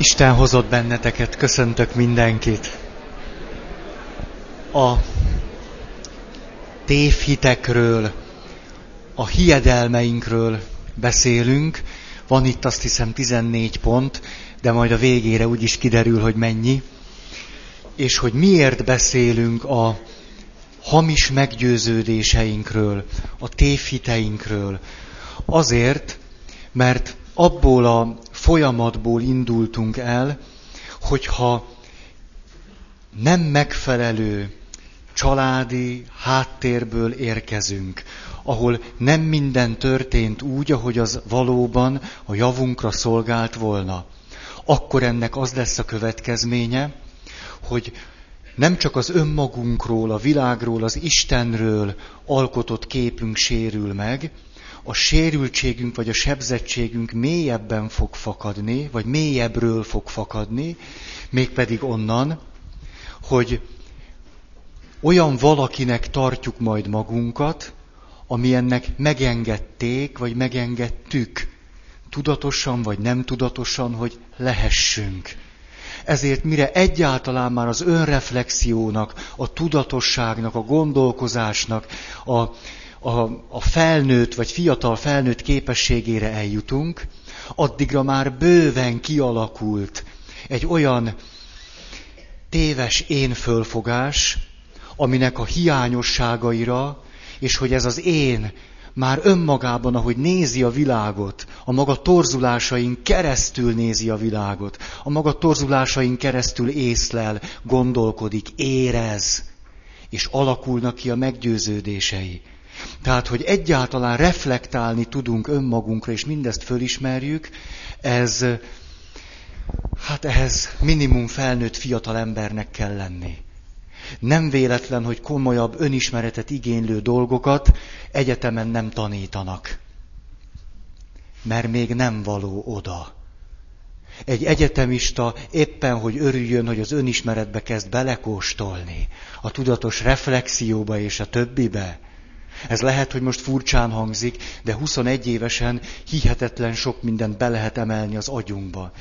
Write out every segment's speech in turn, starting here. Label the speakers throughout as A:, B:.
A: Isten hozott benneteket, köszöntök mindenkit. A tévhitekről, a hiedelmeinkről beszélünk. Van itt azt hiszem 14 pont, de majd a végére úgy is kiderül, hogy mennyi. És hogy miért beszélünk a hamis meggyőződéseinkről, a tévhiteinkről. Azért, mert abból a folyamatból indultunk el, hogyha nem megfelelő családi háttérből érkezünk, ahol nem minden történt úgy, ahogy az valóban a javunkra szolgált volna, akkor ennek az lesz a következménye, hogy nem csak az önmagunkról, a világról, az Istenről alkotott képünk sérül meg, a sérültségünk vagy a sebzettségünk mélyebben fog fakadni, vagy mélyebbről fog fakadni, mégpedig onnan, hogy olyan valakinek tartjuk majd magunkat, amilyennek megengedték, vagy megengedtük, tudatosan vagy nem tudatosan, hogy lehessünk. Ezért mire egyáltalán már az önreflexiónak, a tudatosságnak, a gondolkozásnak, a, a, a felnőtt vagy fiatal felnőtt képességére eljutunk, addigra már bőven kialakult egy olyan téves én fölfogás, aminek a hiányosságaira, és hogy ez az én már önmagában, ahogy nézi a világot, a maga torzulásain keresztül nézi a világot, a maga torzulásain keresztül észlel, gondolkodik, érez, és alakulnak ki a meggyőződései. Tehát, hogy egyáltalán reflektálni tudunk önmagunkra, és mindezt fölismerjük, ez, hát ehhez minimum felnőtt fiatal embernek kell lenni. Nem véletlen, hogy komolyabb önismeretet igénylő dolgokat egyetemen nem tanítanak. Mert még nem való oda. Egy egyetemista éppen, hogy örüljön, hogy az önismeretbe kezd belekóstolni, a tudatos reflexióba és a többibe, ez lehet, hogy most furcsán hangzik, de 21 évesen hihetetlen sok mindent be lehet emelni az agyunkba.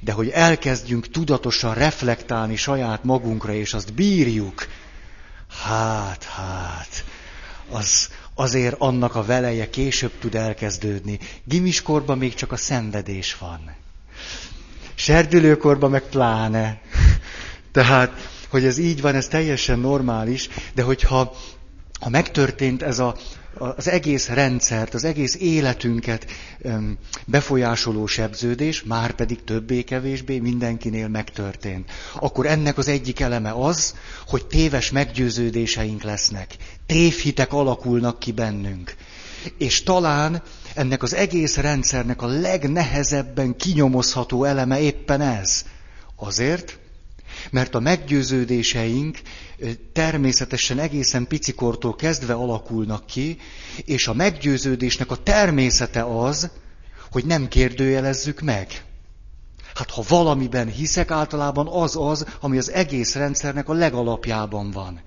A: De hogy elkezdjünk tudatosan reflektálni saját magunkra, és azt bírjuk, hát, hát, az azért annak a veleje később tud elkezdődni. Gimiskorban még csak a szenvedés van. Serdülőkorban meg pláne. Tehát, hogy ez így van, ez teljesen normális, de hogyha ha megtörtént ez a, az egész rendszert, az egész életünket befolyásoló sebződés, már pedig többé-kevésbé mindenkinél megtörtént. Akkor ennek az egyik eleme az, hogy téves meggyőződéseink lesznek. Tévhitek alakulnak ki bennünk. És talán ennek az egész rendszernek a legnehezebben kinyomozható eleme éppen ez. Azért, mert a meggyőződéseink természetesen egészen picikortól kezdve alakulnak ki, és a meggyőződésnek a természete az, hogy nem kérdőjelezzük meg. Hát ha valamiben hiszek, általában az az, ami az egész rendszernek a legalapjában van.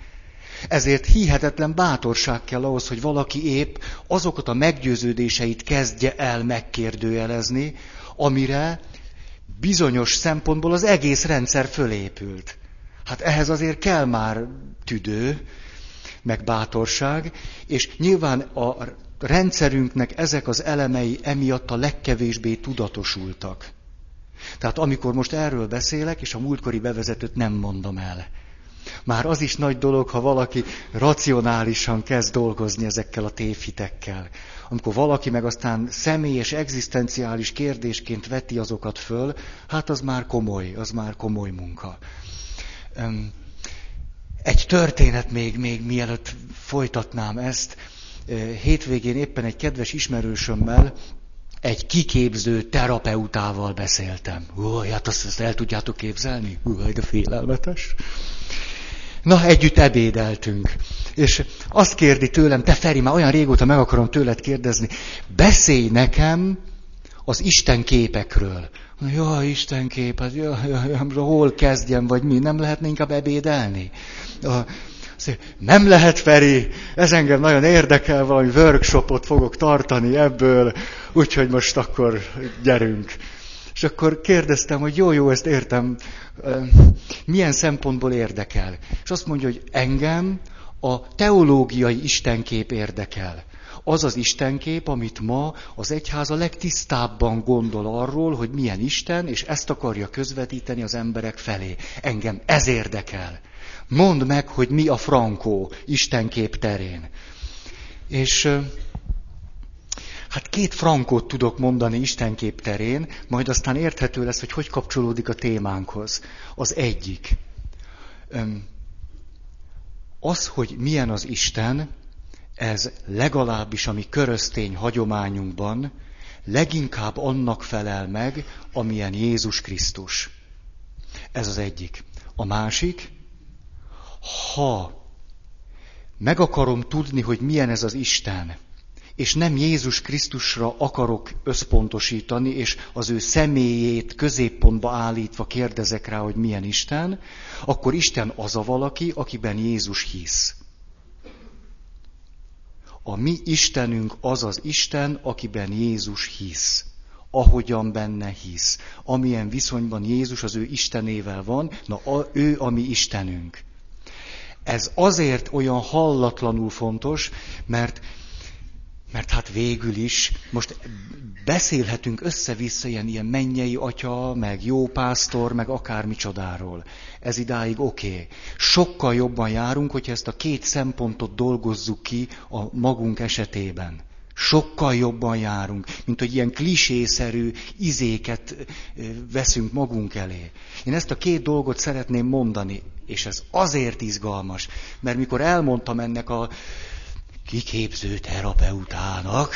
A: Ezért hihetetlen bátorság kell ahhoz, hogy valaki épp azokat a meggyőződéseit kezdje el megkérdőjelezni, amire bizonyos szempontból az egész rendszer fölépült. Hát ehhez azért kell már tüdő, meg bátorság, és nyilván a rendszerünknek ezek az elemei emiatt a legkevésbé tudatosultak. Tehát amikor most erről beszélek, és a múltkori bevezetőt nem mondom el. Már az is nagy dolog, ha valaki racionálisan kezd dolgozni ezekkel a tévhitekkel. Amikor valaki meg aztán személyes, egzisztenciális kérdésként veti azokat föl, hát az már komoly, az már komoly munka. Egy történet még, még mielőtt folytatnám ezt. Hétvégén éppen egy kedves ismerősömmel egy kiképző terapeutával beszéltem. Hú, hát azt, azt el tudjátok képzelni? Hú, de félelmetes. Na, együtt ebédeltünk. És azt kérdi tőlem, te Feri, már olyan régóta meg akarom tőled kérdezni, beszélj nekem az Isten képekről. Ja, Isten kép, hát, ja, ja, ja, hol kezdjem, vagy mi, nem lehetne inkább ebédelni? A, nem lehet, Feri, ez engem nagyon érdekel, valami workshopot fogok tartani ebből, úgyhogy most akkor gyerünk. És akkor kérdeztem, hogy jó, jó, ezt értem, milyen szempontból érdekel. És azt mondja, hogy engem a teológiai istenkép érdekel. Az az istenkép, amit ma az egyház a legtisztábban gondol arról, hogy milyen Isten, és ezt akarja közvetíteni az emberek felé. Engem ez érdekel. Mondd meg, hogy mi a frankó istenkép terén. És Hát két frankót tudok mondani Istenkép terén, majd aztán érthető lesz, hogy hogy kapcsolódik a témánkhoz. Az egyik. Az, hogy milyen az Isten, ez legalábbis a mi köröztény hagyományunkban leginkább annak felel meg, amilyen Jézus Krisztus. Ez az egyik. A másik, ha meg akarom tudni, hogy milyen ez az Isten, és nem Jézus Krisztusra akarok összpontosítani, és az ő személyét középpontba állítva kérdezek rá, hogy milyen Isten, akkor Isten az a valaki, akiben Jézus hisz. A mi Istenünk az az Isten, akiben Jézus hisz. Ahogyan benne hisz. Amilyen viszonyban Jézus az ő Istenével van, na a, ő a mi Istenünk. Ez azért olyan hallatlanul fontos, mert mert hát végül is most beszélhetünk össze-vissza ilyen, ilyen mennyei atya, meg jó pásztor, meg akármi csodáról. Ez idáig oké. Okay. Sokkal jobban járunk, hogyha ezt a két szempontot dolgozzuk ki a magunk esetében. Sokkal jobban járunk, mint hogy ilyen klisészerű izéket veszünk magunk elé. Én ezt a két dolgot szeretném mondani, és ez azért izgalmas, mert mikor elmondtam ennek a kiképző terapeutának,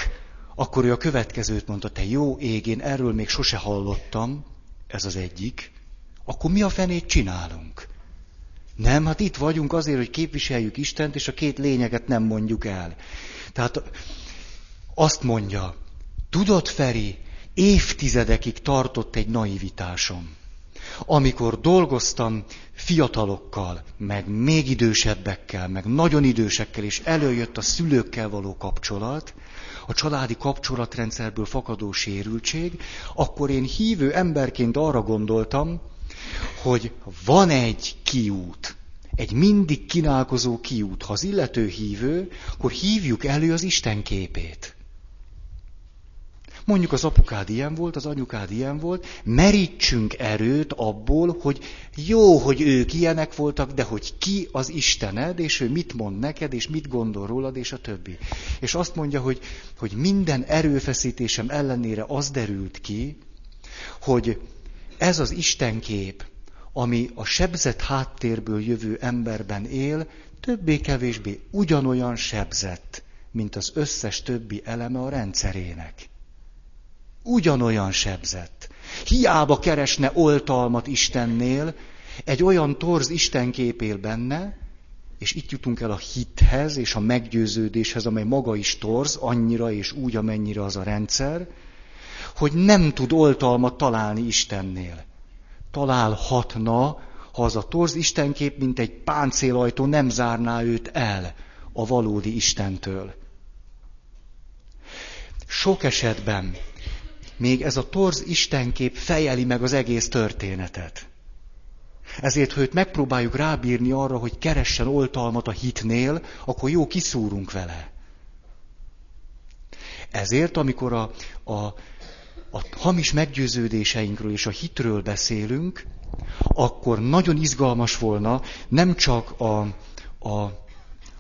A: akkor ő a következőt mondta, te jó ég, én erről még sose hallottam, ez az egyik, akkor mi a fenét csinálunk? Nem, hát itt vagyunk azért, hogy képviseljük Istent, és a két lényeget nem mondjuk el. Tehát azt mondja, tudod, Feri, évtizedekig tartott egy naivitásom. Amikor dolgoztam fiatalokkal, meg még idősebbekkel, meg nagyon idősekkel, és előjött a szülőkkel való kapcsolat, a családi kapcsolatrendszerből fakadó sérültség, akkor én hívő emberként arra gondoltam, hogy van egy kiút, egy mindig kínálkozó kiút. Ha az illető hívő, akkor hívjuk elő az Isten képét. Mondjuk az apukád ilyen volt, az anyukád ilyen volt, merítsünk erőt abból, hogy jó, hogy ők ilyenek voltak, de hogy ki az Istened, és ő mit mond neked, és mit gondol rólad, és a többi. És azt mondja, hogy, hogy minden erőfeszítésem ellenére az derült ki, hogy ez az Istenkép, ami a sebzett háttérből jövő emberben él, többé-kevésbé ugyanolyan sebzett, mint az összes többi eleme a rendszerének ugyanolyan sebzett. Hiába keresne oltalmat Istennél, egy olyan torz Isten él benne, és itt jutunk el a hithez és a meggyőződéshez, amely maga is torz, annyira és úgy, amennyire az a rendszer, hogy nem tud oltalmat találni Istennél. Találhatna, ha az a torz Istenkép, mint egy páncélajtó nem zárná őt el a valódi Istentől. Sok esetben még ez a torz istenkép fejeli meg az egész történetet. Ezért, ha őt megpróbáljuk rábírni arra, hogy keressen oltalmat a hitnél, akkor jó kiszúrunk vele. Ezért, amikor a, a, a hamis meggyőződéseinkről és a hitről beszélünk, akkor nagyon izgalmas volna nem csak a, a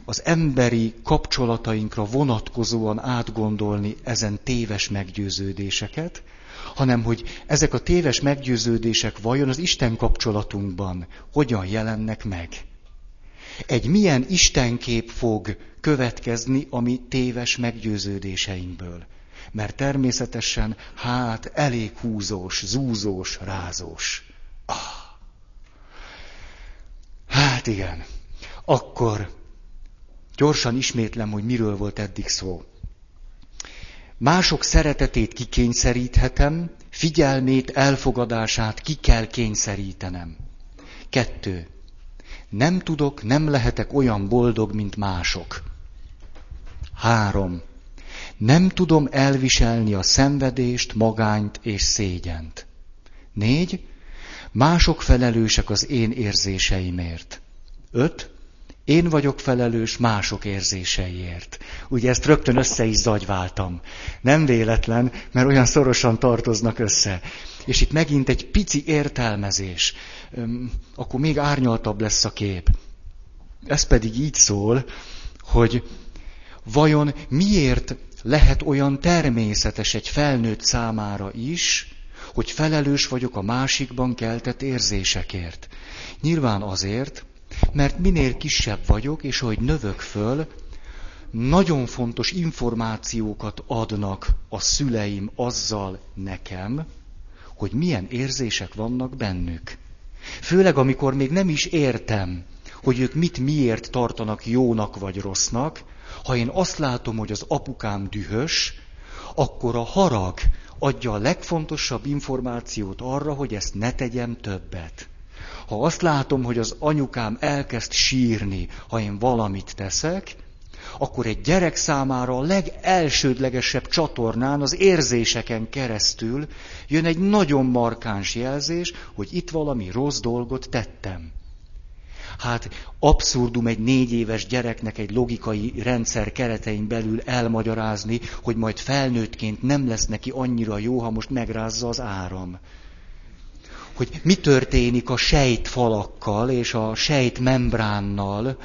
A: az emberi kapcsolatainkra vonatkozóan átgondolni ezen téves meggyőződéseket, hanem hogy ezek a téves meggyőződések vajon az Isten kapcsolatunkban hogyan jelennek meg. Egy milyen Istenkép fog következni a mi téves meggyőződéseinkből. Mert természetesen, hát, elég húzós, zúzós, rázós. Ah. Hát igen. Akkor Gyorsan ismétlem, hogy miről volt eddig szó. Mások szeretetét kikényszeríthetem, figyelmét, elfogadását ki kell kényszerítenem. Kettő. Nem tudok, nem lehetek olyan boldog, mint mások. Három. Nem tudom elviselni a szenvedést, magányt és szégyent. Négy, mások felelősek az én érzéseimért. Öt, én vagyok felelős mások érzéseiért. Ugye ezt rögtön össze is zagyváltam. Nem véletlen, mert olyan szorosan tartoznak össze. És itt megint egy pici értelmezés. Akkor még árnyaltabb lesz a kép. Ez pedig így szól, hogy vajon miért lehet olyan természetes egy felnőtt számára is, hogy felelős vagyok a másikban keltett érzésekért. Nyilván azért, mert minél kisebb vagyok, és hogy növök föl, nagyon fontos információkat adnak a szüleim azzal nekem, hogy milyen érzések vannak bennük. Főleg, amikor még nem is értem, hogy ők mit miért tartanak jónak vagy rossznak, ha én azt látom, hogy az apukám dühös, akkor a harag adja a legfontosabb információt arra, hogy ezt ne tegyem többet. Ha azt látom, hogy az anyukám elkezd sírni, ha én valamit teszek, akkor egy gyerek számára a legelsődlegesebb csatornán, az érzéseken keresztül jön egy nagyon markáns jelzés, hogy itt valami rossz dolgot tettem. Hát abszurdum egy négy éves gyereknek egy logikai rendszer keretein belül elmagyarázni, hogy majd felnőttként nem lesz neki annyira jó, ha most megrázza az áram. Hogy mi történik a sejtfalakkal és a sejtmembránnal,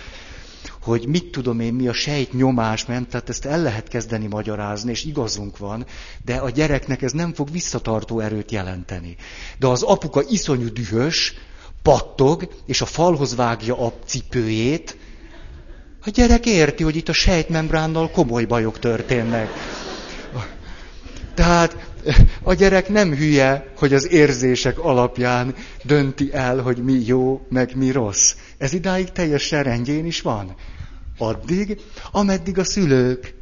A: hogy mit tudom én, mi a sejt nyomás ment, tehát ezt el lehet kezdeni magyarázni, és igazunk van, de a gyereknek ez nem fog visszatartó erőt jelenteni. De az apuka iszonyú dühös, pattog, és a falhoz vágja a cipőjét, a gyerek érti, hogy itt a sejtmembránnal komoly bajok történnek. Tehát a gyerek nem hülye, hogy az érzések alapján dönti el, hogy mi jó, meg mi rossz. Ez idáig teljesen rendjén is van. Addig, ameddig a szülők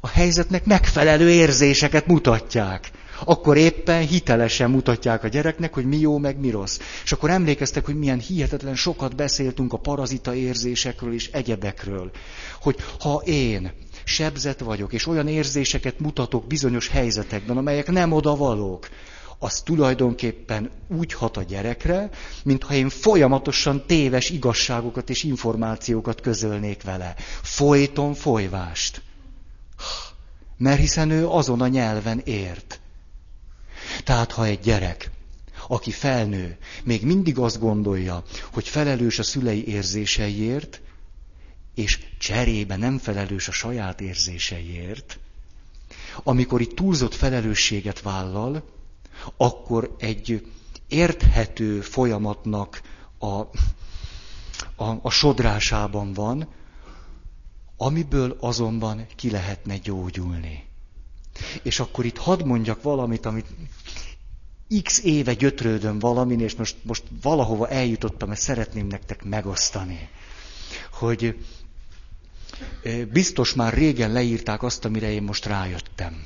A: a helyzetnek megfelelő érzéseket mutatják akkor éppen hitelesen mutatják a gyereknek, hogy mi jó, meg mi rossz. És akkor emlékeztek, hogy milyen hihetetlen sokat beszéltünk a parazita érzésekről és egyebekről. Hogy ha én sebzet vagyok, és olyan érzéseket mutatok bizonyos helyzetekben, amelyek nem oda valók, az tulajdonképpen úgy hat a gyerekre, mintha én folyamatosan téves igazságokat és információkat közölnék vele. Folyton folyvást. Mert hiszen ő azon a nyelven ért. Tehát ha egy gyerek, aki felnő, még mindig azt gondolja, hogy felelős a szülei érzéseiért, és cserébe nem felelős a saját érzéseiért, amikor itt túlzott felelősséget vállal, akkor egy érthető folyamatnak a, a, a sodrásában van, amiből azonban ki lehetne gyógyulni. És akkor itt hadd mondjak valamit, amit x éve gyötrődöm valamin, és most, most valahova eljutottam, ezt szeretném nektek megosztani. Hogy biztos már régen leírták azt, amire én most rájöttem.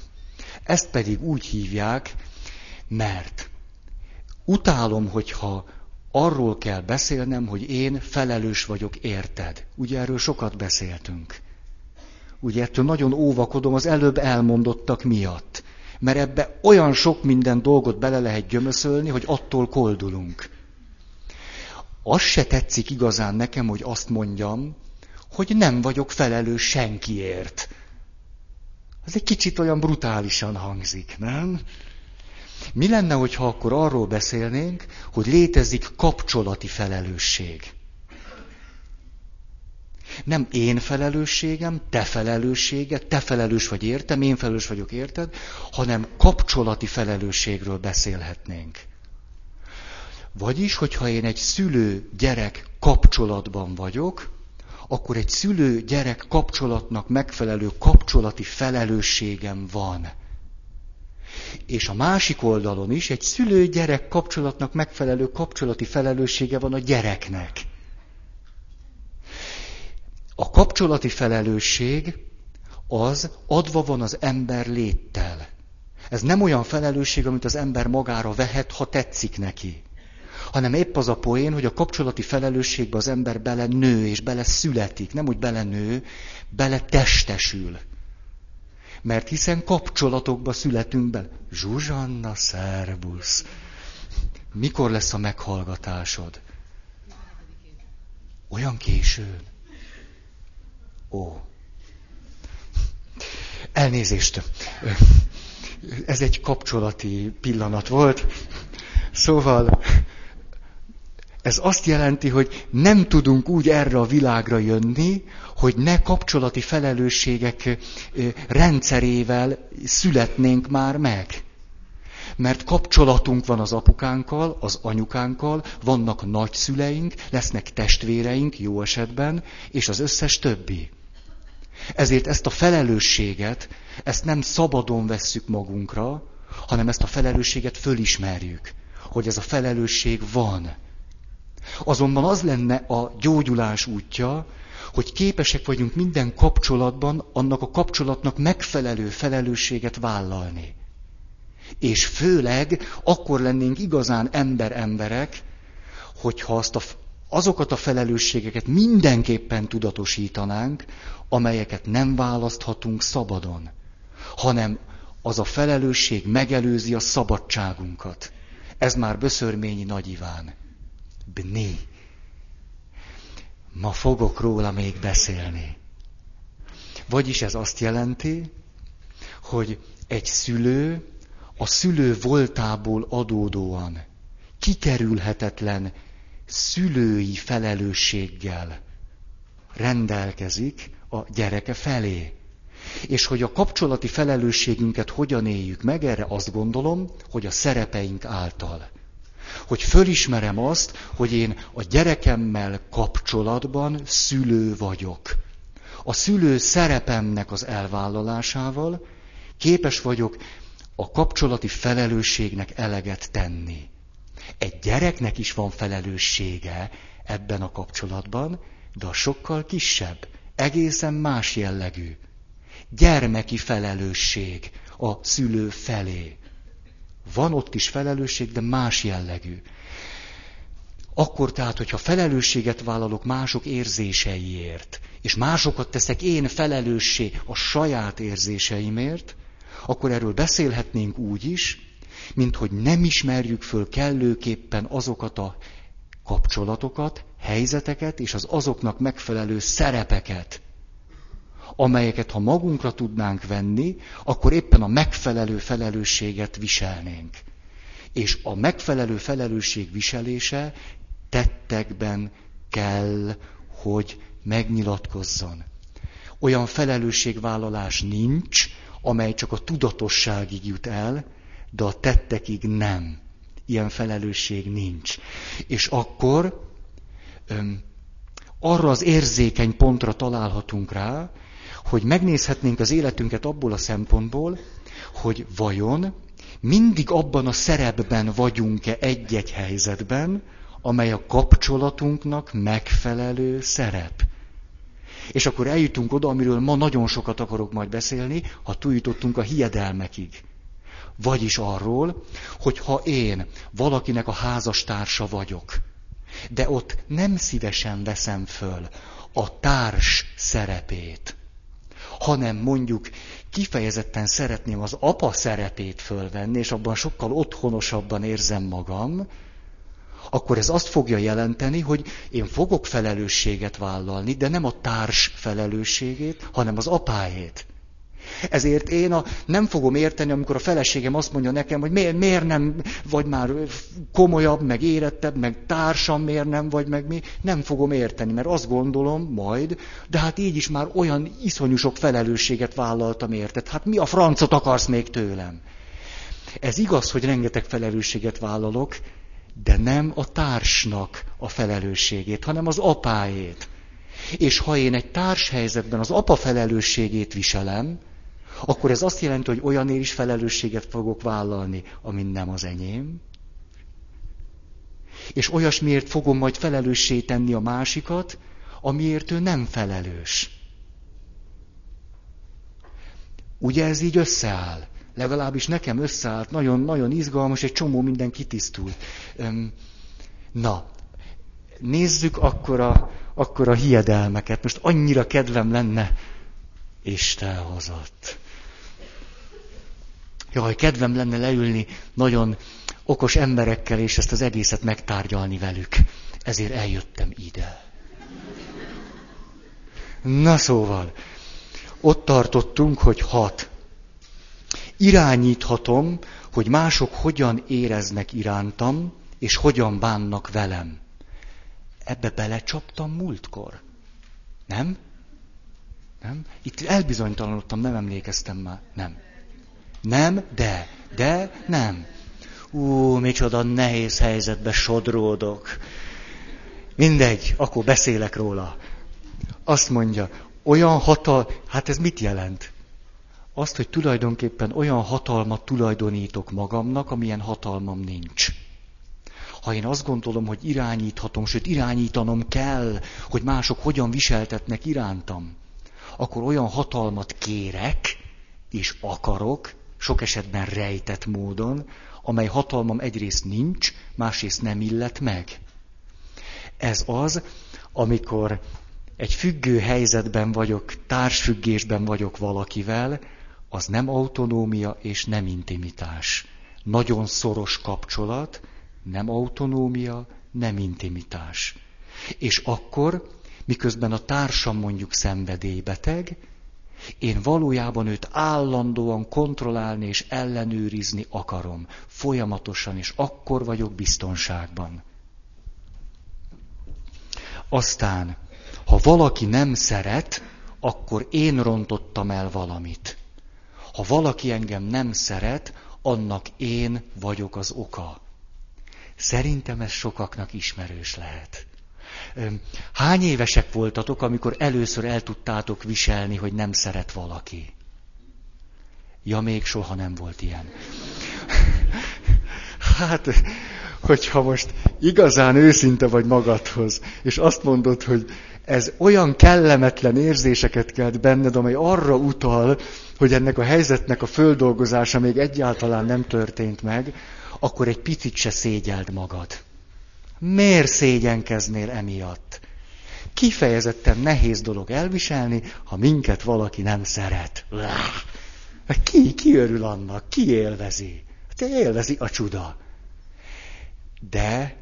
A: Ezt pedig úgy hívják, mert utálom, hogyha arról kell beszélnem, hogy én felelős vagyok, érted? Ugye erről sokat beszéltünk. Ugye ettől nagyon óvakodom az előbb elmondottak miatt. Mert ebbe olyan sok minden dolgot bele lehet gyömöszölni, hogy attól koldulunk. Az se tetszik igazán nekem, hogy azt mondjam, hogy nem vagyok felelős senkiért. Ez egy kicsit olyan brutálisan hangzik, nem? Mi lenne, hogyha akkor arról beszélnénk, hogy létezik kapcsolati felelősség? Nem én felelősségem, te felelőssége, te felelős vagy értem, én felelős vagyok érted, hanem kapcsolati felelősségről beszélhetnénk. Vagyis, hogyha én egy szülő-gyerek kapcsolatban vagyok, akkor egy szülő-gyerek kapcsolatnak megfelelő kapcsolati felelősségem van. És a másik oldalon is egy szülő-gyerek kapcsolatnak megfelelő kapcsolati felelőssége van a gyereknek. A kapcsolati felelősség az adva van az ember léttel. Ez nem olyan felelősség, amit az ember magára vehet, ha tetszik neki. Hanem épp az a poén, hogy a kapcsolati felelősségbe az ember bele nő és bele születik. Nem úgy bele nő, bele testesül. Mert hiszen kapcsolatokba születünk bele. Zsuzsanna, szervusz! Mikor lesz a meghallgatásod? Olyan későn? Ó. Elnézést. Ez egy kapcsolati pillanat volt. Szóval ez azt jelenti, hogy nem tudunk úgy erre a világra jönni, hogy ne kapcsolati felelősségek rendszerével születnénk már meg. Mert kapcsolatunk van az apukánkkal, az anyukánkkal, vannak nagyszüleink, lesznek testvéreink jó esetben, és az összes többi. Ezért ezt a felelősséget, ezt nem szabadon vesszük magunkra, hanem ezt a felelősséget fölismerjük, hogy ez a felelősség van. Azonban az lenne a gyógyulás útja, hogy képesek vagyunk minden kapcsolatban annak a kapcsolatnak megfelelő felelősséget vállalni. És főleg akkor lennénk igazán ember-emberek, hogyha azt a, azokat a felelősségeket mindenképpen tudatosítanánk, amelyeket nem választhatunk szabadon, hanem az a felelősség megelőzi a szabadságunkat. Ez már Böszörményi Nagy Iván. Bni. Ma fogok róla még beszélni. Vagyis ez azt jelenti, hogy egy szülő a szülő voltából adódóan kikerülhetetlen szülői felelősséggel rendelkezik a gyereke felé. És hogy a kapcsolati felelősségünket hogyan éljük meg, erre azt gondolom, hogy a szerepeink által. Hogy fölismerem azt, hogy én a gyerekemmel kapcsolatban szülő vagyok. A szülő szerepemnek az elvállalásával képes vagyok a kapcsolati felelősségnek eleget tenni. Egy gyereknek is van felelőssége ebben a kapcsolatban, de a sokkal kisebb, egészen más jellegű. Gyermeki felelősség a szülő felé. Van ott is felelősség, de más jellegű. Akkor tehát, hogyha felelősséget vállalok mások érzéseiért, és másokat teszek én felelőssé a saját érzéseimért, akkor erről beszélhetnénk úgy is, mint hogy nem ismerjük föl kellőképpen azokat a kapcsolatokat, helyzeteket és az azoknak megfelelő szerepeket, amelyeket ha magunkra tudnánk venni, akkor éppen a megfelelő felelősséget viselnénk. És a megfelelő felelősség viselése tettekben kell, hogy megnyilatkozzon. Olyan felelősségvállalás nincs, amely csak a tudatosságig jut el, de a tettekig nem. Ilyen felelősség nincs. És akkor öm, arra az érzékeny pontra találhatunk rá, hogy megnézhetnénk az életünket abból a szempontból, hogy vajon mindig abban a szerepben vagyunk-e egy-egy helyzetben, amely a kapcsolatunknak megfelelő szerep. És akkor eljutunk oda, amiről ma nagyon sokat akarok majd beszélni, ha túljutottunk a hiedelmekig. Vagyis arról, hogy ha én valakinek a házastársa vagyok, de ott nem szívesen veszem föl a társ szerepét, hanem mondjuk kifejezetten szeretném az apa szerepét fölvenni, és abban sokkal otthonosabban érzem magam, akkor ez azt fogja jelenteni, hogy én fogok felelősséget vállalni, de nem a társ felelősségét, hanem az apáét. Ezért én a, nem fogom érteni, amikor a feleségem azt mondja nekem, hogy miért, miért nem vagy már komolyabb, meg érettebb, meg társam miért nem vagy, meg mi. Nem fogom érteni, mert azt gondolom majd, de hát így is már olyan iszonyú sok felelősséget vállaltam érted. Hát mi a francot akarsz még tőlem? Ez igaz, hogy rengeteg felelősséget vállalok, de nem a társnak a felelősségét, hanem az apáét. És ha én egy társhelyzetben az apa felelősségét viselem, akkor ez azt jelenti, hogy olyanért is felelősséget fogok vállalni, ami nem az enyém. És olyasmiért fogom majd felelőssé tenni a másikat, amiért ő nem felelős. Ugye ez így összeáll? Legalábbis nekem összeállt, nagyon-nagyon izgalmas, egy csomó minden kitisztult. Na, nézzük akkor a, akkor a hiedelmeket. Most annyira kedvem lenne, Isten hozott. Jaj, kedvem lenne leülni nagyon okos emberekkel, és ezt az egészet megtárgyalni velük. Ezért eljöttem ide. Na szóval, ott tartottunk, hogy hat. Irányíthatom, hogy mások hogyan éreznek irántam, és hogyan bánnak velem. Ebbe belecsaptam múltkor. Nem? Nem? Itt elbizonytalanodtam, nem emlékeztem már. Nem. Nem, de, de, nem. Ú, micsoda nehéz helyzetbe sodródok. Mindegy, akkor beszélek róla. Azt mondja, olyan hatal... Hát ez mit jelent? Azt, hogy tulajdonképpen olyan hatalmat tulajdonítok magamnak, amilyen hatalmam nincs. Ha én azt gondolom, hogy irányíthatom, sőt irányítanom kell, hogy mások hogyan viseltetnek irántam, akkor olyan hatalmat kérek, és akarok, sok esetben rejtett módon, amely hatalmam egyrészt nincs, másrészt nem illet meg. Ez az, amikor egy függő helyzetben vagyok, társfüggésben vagyok valakivel, az nem autonómia és nem intimitás. Nagyon szoros kapcsolat, nem autonómia, nem intimitás. És akkor, miközben a társam mondjuk szenvedélybeteg, én valójában őt állandóan kontrollálni és ellenőrizni akarom. Folyamatosan, és akkor vagyok biztonságban. Aztán, ha valaki nem szeret, akkor én rontottam el valamit. Ha valaki engem nem szeret, annak én vagyok az oka. Szerintem ez sokaknak ismerős lehet. Hány évesek voltatok, amikor először el tudtátok viselni, hogy nem szeret valaki? Ja, még soha nem volt ilyen. Hát, hogyha most igazán őszinte vagy magadhoz, és azt mondod, hogy ez olyan kellemetlen érzéseket kelt benned, amely arra utal, hogy ennek a helyzetnek a földolgozása még egyáltalán nem történt meg, akkor egy picit se szégyeld magad. Miért szégyenkeznél emiatt? Kifejezetten nehéz dolog elviselni, ha minket valaki nem szeret. Ki, ki örül annak? Ki élvezi? Te élvezi a csuda. De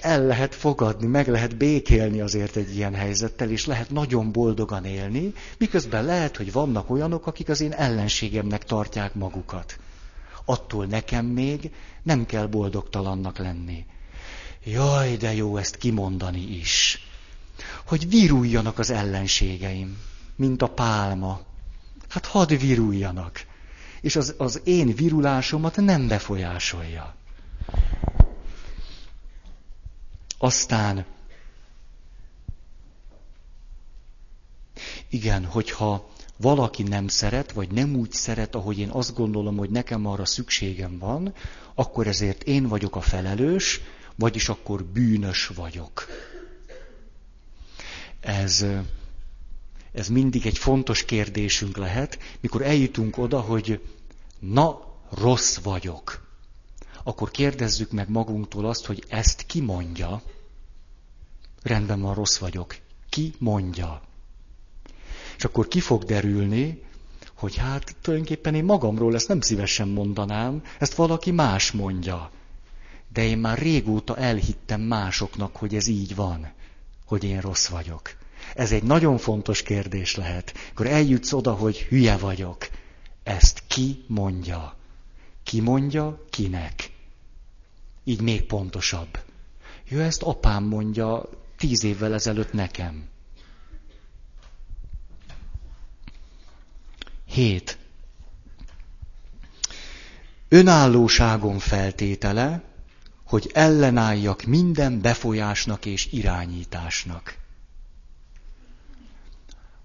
A: el lehet fogadni, meg lehet békélni azért egy ilyen helyzettel, és lehet nagyon boldogan élni, miközben lehet, hogy vannak olyanok, akik az én ellenségemnek tartják magukat. Attól nekem még nem kell boldogtalannak lenni. Jaj, de jó ezt kimondani is. Hogy viruljanak az ellenségeim, mint a pálma. Hát hadd viruljanak. És az, az én virulásomat nem befolyásolja. Aztán, igen, hogyha valaki nem szeret, vagy nem úgy szeret, ahogy én azt gondolom, hogy nekem arra szükségem van, akkor ezért én vagyok a felelős, vagyis akkor bűnös vagyok. Ez, ez mindig egy fontos kérdésünk lehet, mikor eljutunk oda, hogy na, rossz vagyok. Akkor kérdezzük meg magunktól azt, hogy ezt ki mondja. Rendben van, rossz vagyok. Ki mondja? És akkor ki fog derülni, hogy hát tulajdonképpen én magamról ezt nem szívesen mondanám, ezt valaki más mondja de én már régóta elhittem másoknak, hogy ez így van, hogy én rossz vagyok. Ez egy nagyon fontos kérdés lehet. Akkor eljutsz oda, hogy hülye vagyok. Ezt ki mondja? Ki mondja, kinek? Így még pontosabb. Jó, ezt apám mondja tíz évvel ezelőtt nekem. Hét. Önállóságon feltétele, hogy ellenálljak minden befolyásnak és irányításnak.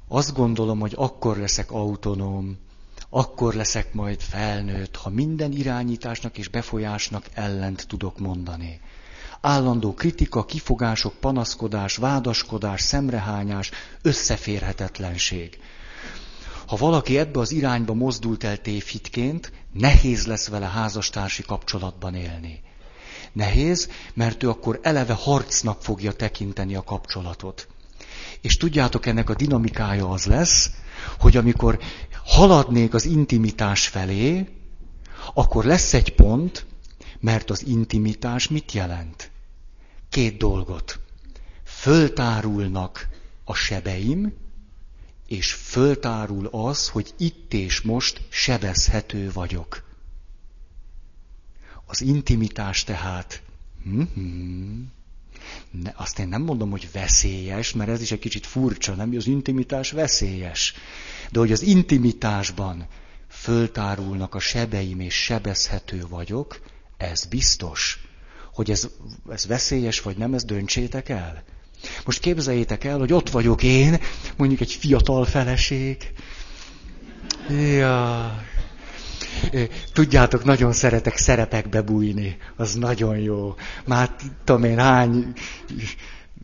A: Azt gondolom, hogy akkor leszek autonóm, akkor leszek majd felnőtt, ha minden irányításnak és befolyásnak ellent tudok mondani. Állandó kritika, kifogások, panaszkodás, vádaskodás, szemrehányás, összeférhetetlenség. Ha valaki ebbe az irányba mozdult el tévhitként, nehéz lesz vele házastársi kapcsolatban élni. Nehéz, mert ő akkor eleve harcnak fogja tekinteni a kapcsolatot. És tudjátok, ennek a dinamikája az lesz, hogy amikor haladnék az intimitás felé, akkor lesz egy pont, Mert az intimitás mit jelent? Két dolgot. Föltárulnak a sebeim, és föltárul az, hogy itt és most sebezhető vagyok. Az intimitás tehát, mm-hmm, ne, azt én nem mondom, hogy veszélyes, mert ez is egy kicsit furcsa, nem? Az intimitás veszélyes. De hogy az intimitásban föltárulnak a sebeim és sebezhető vagyok, ez biztos. Hogy ez, ez veszélyes vagy nem, ezt döntsétek el. Most képzeljétek el, hogy ott vagyok én, mondjuk egy fiatal feleség. Ja. Tudjátok, nagyon szeretek szerepekbe bújni. Az nagyon jó. Már tudom én hány...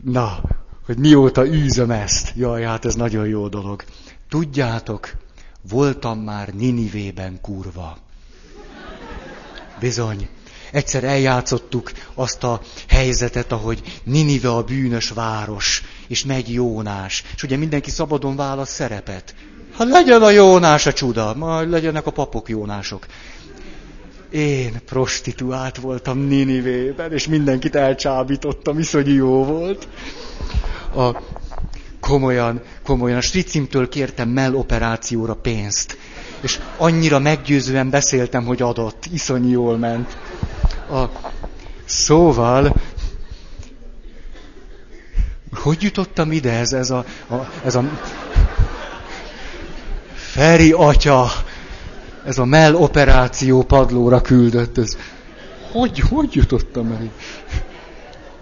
A: Na, hogy mióta űzöm ezt. Jaj, hát ez nagyon jó dolog. Tudjátok, voltam már Ninivében kurva. Bizony. Egyszer eljátszottuk azt a helyzetet, ahogy Ninive a bűnös város, és megy Jónás. És ugye mindenki szabadon választ szerepet. Ha legyen a Jónás a csuda, majd legyenek a papok Jónások. Én prostituált voltam Ninivében, és mindenkit elcsábítottam, iszonyú jó volt. A, komolyan, komolyan, a stricimtől kértem mell operációra pénzt. És annyira meggyőzően beszéltem, hogy adott. Iszonyú jól ment. A, szóval, hogy jutottam ide ez, ez a, a, ez a Feri atya, ez a mell operáció padlóra küldött. Ez, hogy, hogy jutottam el?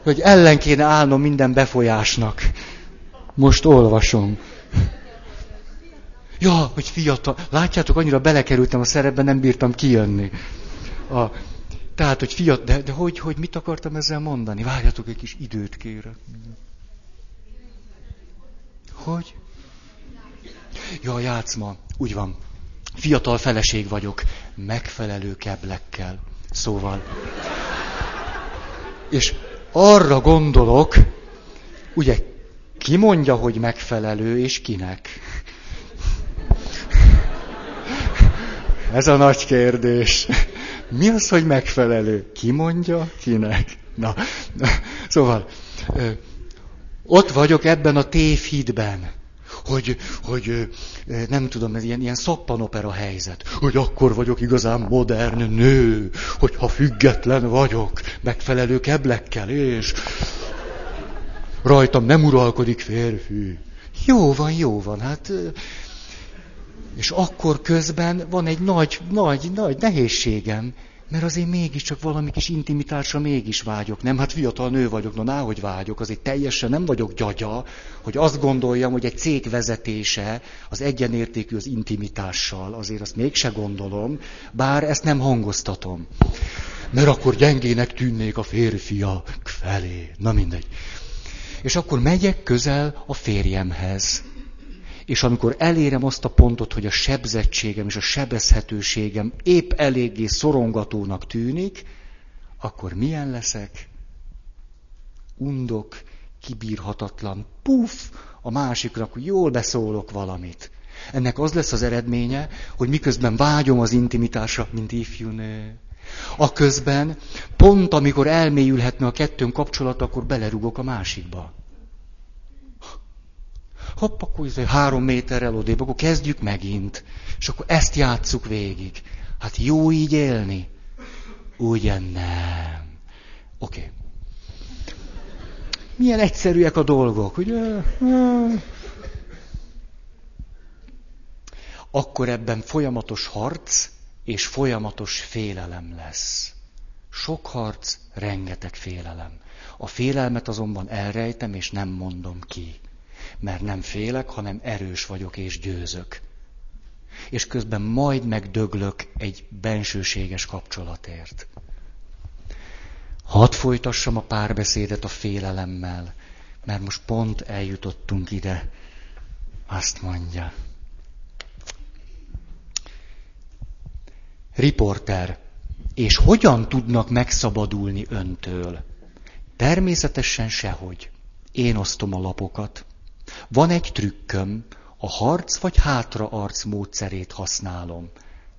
A: Hogy ellen kéne állnom minden befolyásnak. Most olvasom. Ja, hogy fiatal. Látjátok, annyira belekerültem a szerepbe, nem bírtam kijönni. A, tehát, hogy fiatal, de, de hogy, hogy mit akartam ezzel mondani? Várjatok, egy kis időt kérek. Hogy? Ja, játszma. Úgy van. Fiatal feleség vagyok. Megfelelő keblekkel. Szóval. És arra gondolok, ugye, ki mondja, hogy megfelelő, és kinek? Ez a nagy kérdés. Mi az, hogy megfelelő? Ki mondja, kinek? Na, szóval, ott vagyok ebben a tévhídben hogy, hogy nem tudom, ez ilyen, ilyen szappanopera helyzet, hogy akkor vagyok igazán modern nő, hogyha független vagyok, megfelelő keblekkel, és rajtam nem uralkodik férfi. Jó van, jó van, hát... És akkor közben van egy nagy, nagy, nagy nehézségem, mert azért mégiscsak valami kis intimitásra mégis vágyok. Nem, hát fiatal nő vagyok, na hogy vágyok, azért teljesen nem vagyok gyagya, hogy azt gondoljam, hogy egy cég vezetése az egyenértékű az intimitással, azért azt mégse gondolom, bár ezt nem hangoztatom. Mert akkor gyengének tűnnék a férfiak felé. Na mindegy. És akkor megyek közel a férjemhez. És amikor elérem azt a pontot, hogy a sebzettségem és a sebezhetőségem épp eléggé szorongatónak tűnik, akkor milyen leszek? Undok, kibírhatatlan, puf, a másiknak, jól beszólok valamit. Ennek az lesz az eredménye, hogy miközben vágyom az intimitásra, mint ifjú nő, a közben, pont amikor elmélyülhetne a kettőnk kapcsolat, akkor belerugok a másikba hopp, akkor izé három méterrel odébb, akkor kezdjük megint. És akkor ezt játsszuk végig. Hát jó így élni? Ugye nem. Oké. Okay. Milyen egyszerűek a dolgok, ugye? Akkor ebben folyamatos harc és folyamatos félelem lesz. Sok harc, rengeteg félelem. A félelmet azonban elrejtem, és nem mondom ki mert nem félek, hanem erős vagyok és győzök. És közben majd megdöglök egy bensőséges kapcsolatért. Hadd folytassam a párbeszédet a félelemmel, mert most pont eljutottunk ide. Azt mondja. Riporter. És hogyan tudnak megszabadulni öntől? Természetesen sehogy. Én osztom a lapokat. Van egy trükköm, a harc vagy hátraarc módszerét használom.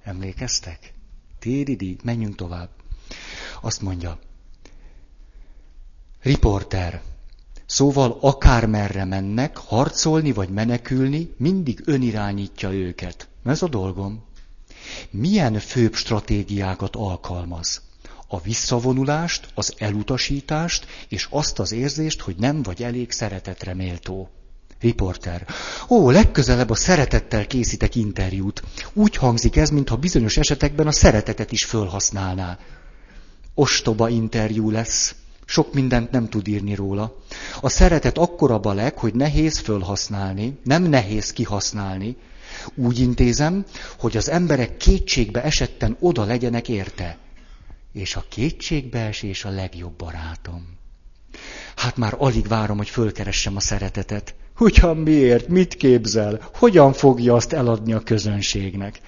A: Emlékeztek? Téridi, menjünk tovább. Azt mondja, riporter, szóval akármerre mennek, harcolni vagy menekülni, mindig önirányítja őket. Ez a dolgom. Milyen főbb stratégiákat alkalmaz? A visszavonulást, az elutasítást, és azt az érzést, hogy nem vagy elég szeretetre méltó. Riporter. Ó, legközelebb a szeretettel készítek interjút. Úgy hangzik ez, mintha bizonyos esetekben a szeretetet is fölhasználná. Ostoba interjú lesz. Sok mindent nem tud írni róla. A szeretet akkora baleg, hogy nehéz fölhasználni, nem nehéz kihasználni. Úgy intézem, hogy az emberek kétségbe esetten oda legyenek érte. És a kétségbeesés a legjobb barátom. Hát már alig várom, hogy fölkeressem a szeretetet. Ugyan miért? Mit képzel? Hogyan fogja azt eladni a közönségnek?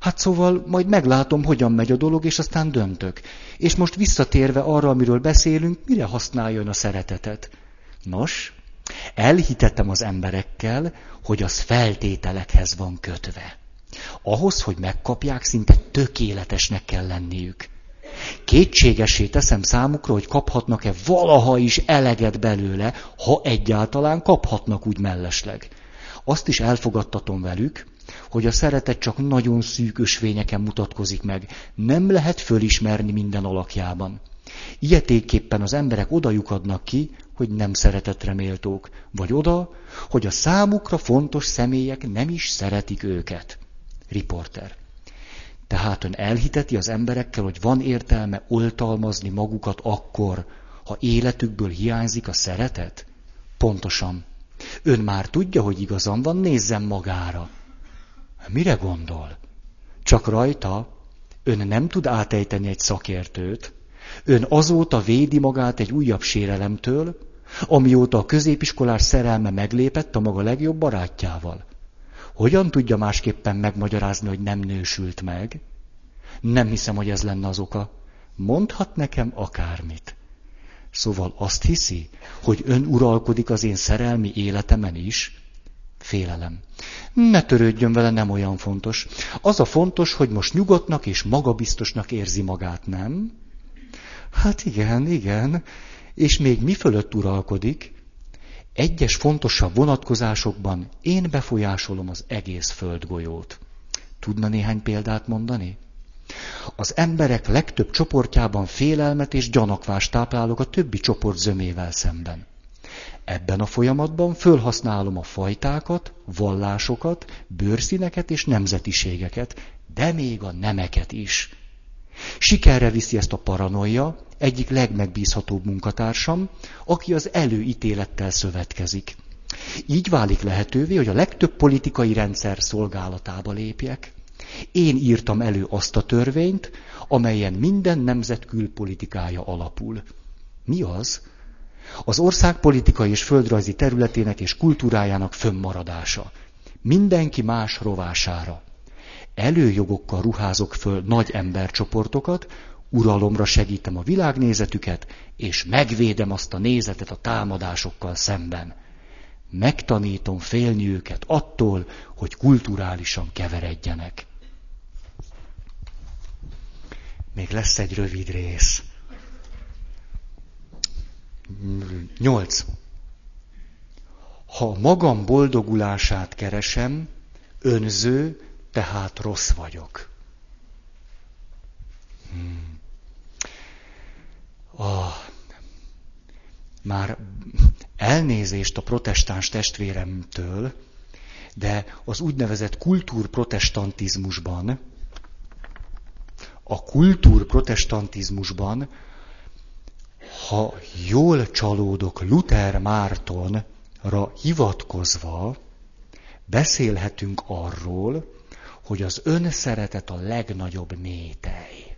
A: Hát szóval majd meglátom, hogyan megy a dolog, és aztán döntök. És most visszatérve arra, amiről beszélünk, mire használjon a szeretetet? Nos, elhitettem az emberekkel, hogy az feltételekhez van kötve. Ahhoz, hogy megkapják, szinte tökéletesnek kell lenniük. Kétségesé teszem számukra, hogy kaphatnak-e valaha is eleget belőle, ha egyáltalán kaphatnak úgy mellesleg. Azt is elfogadtatom velük, hogy a szeretet csak nagyon szűk ösvényeken mutatkozik meg. Nem lehet fölismerni minden alakjában. Ilyetéképpen az emberek oda lyukadnak ki, hogy nem szeretetre méltók, vagy oda, hogy a számukra fontos személyek nem is szeretik őket. Riporter. Tehát ön elhiteti az emberekkel, hogy van értelme oltalmazni magukat akkor, ha életükből hiányzik a szeretet? Pontosan. Ön már tudja, hogy igazam van, nézzen magára. Mire gondol? Csak rajta? Ön nem tud átejteni egy szakértőt. Ön azóta védi magát egy újabb sérelemtől, amióta a középiskolás szerelme meglépett a maga legjobb barátjával. Hogyan tudja másképpen megmagyarázni, hogy nem nősült meg? Nem hiszem, hogy ez lenne az oka. Mondhat nekem akármit. Szóval azt hiszi, hogy ön uralkodik az én szerelmi életemen is? Félelem. Ne törődjön vele, nem olyan fontos. Az a fontos, hogy most nyugodtnak és magabiztosnak érzi magát, nem? Hát igen, igen. És még mi fölött uralkodik? Egyes fontosabb vonatkozásokban én befolyásolom az egész földgolyót. Tudna néhány példát mondani? Az emberek legtöbb csoportjában félelmet és gyanakvást táplálok a többi csoport zömével szemben. Ebben a folyamatban fölhasználom a fajtákat, vallásokat, bőrszíneket és nemzetiségeket, de még a nemeket is. Sikerre viszi ezt a paranoia egyik legmegbízhatóbb munkatársam, aki az előítélettel szövetkezik. Így válik lehetővé, hogy a legtöbb politikai rendszer szolgálatába lépjek. Én írtam elő azt a törvényt, amelyen minden nemzet külpolitikája alapul. Mi az? Az ország politikai és földrajzi területének és kultúrájának fönnmaradása. Mindenki más rovására előjogokkal ruházok föl nagy embercsoportokat, uralomra segítem a világnézetüket, és megvédem azt a nézetet a támadásokkal szemben. Megtanítom félni őket attól, hogy kulturálisan keveredjenek. Még lesz egy rövid rész. Nyolc. Ha magam boldogulását keresem, önző, tehát rossz vagyok. Hmm. Oh, már elnézést a protestáns testvéremtől, de az úgynevezett kultúrprotestantizmusban, a kultúrprotestantizmusban, ha jól csalódok Luther Mártonra hivatkozva, beszélhetünk arról, hogy az önszeretet a legnagyobb métej.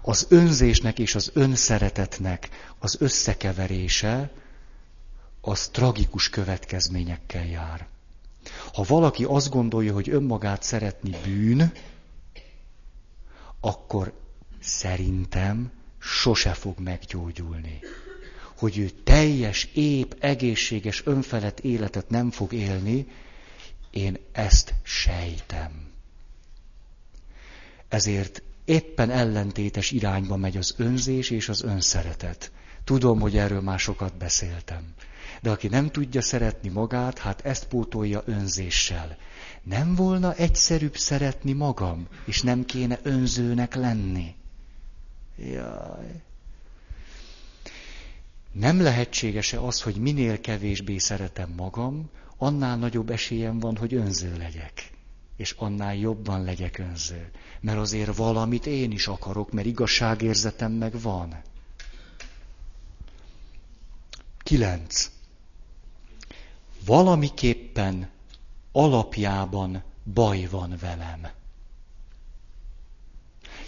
A: Az önzésnek és az önszeretetnek az összekeverése az tragikus következményekkel jár. Ha valaki azt gondolja, hogy önmagát szeretni bűn, akkor szerintem sose fog meggyógyulni. Hogy ő teljes, ép, egészséges, önfelett életet nem fog élni, én ezt sejtem. Ezért éppen ellentétes irányba megy az önzés és az önszeretet. Tudom, hogy erről már sokat beszéltem. De aki nem tudja szeretni magát, hát ezt pótolja önzéssel. Nem volna egyszerűbb szeretni magam, és nem kéne önzőnek lenni. Jaj. Nem lehetséges-e az, hogy minél kevésbé szeretem magam, annál nagyobb esélyem van, hogy önző legyek. És annál jobban legyek önző. Mert azért valamit én is akarok, mert igazságérzetem meg van. Kilenc. Valamiképpen alapjában baj van velem.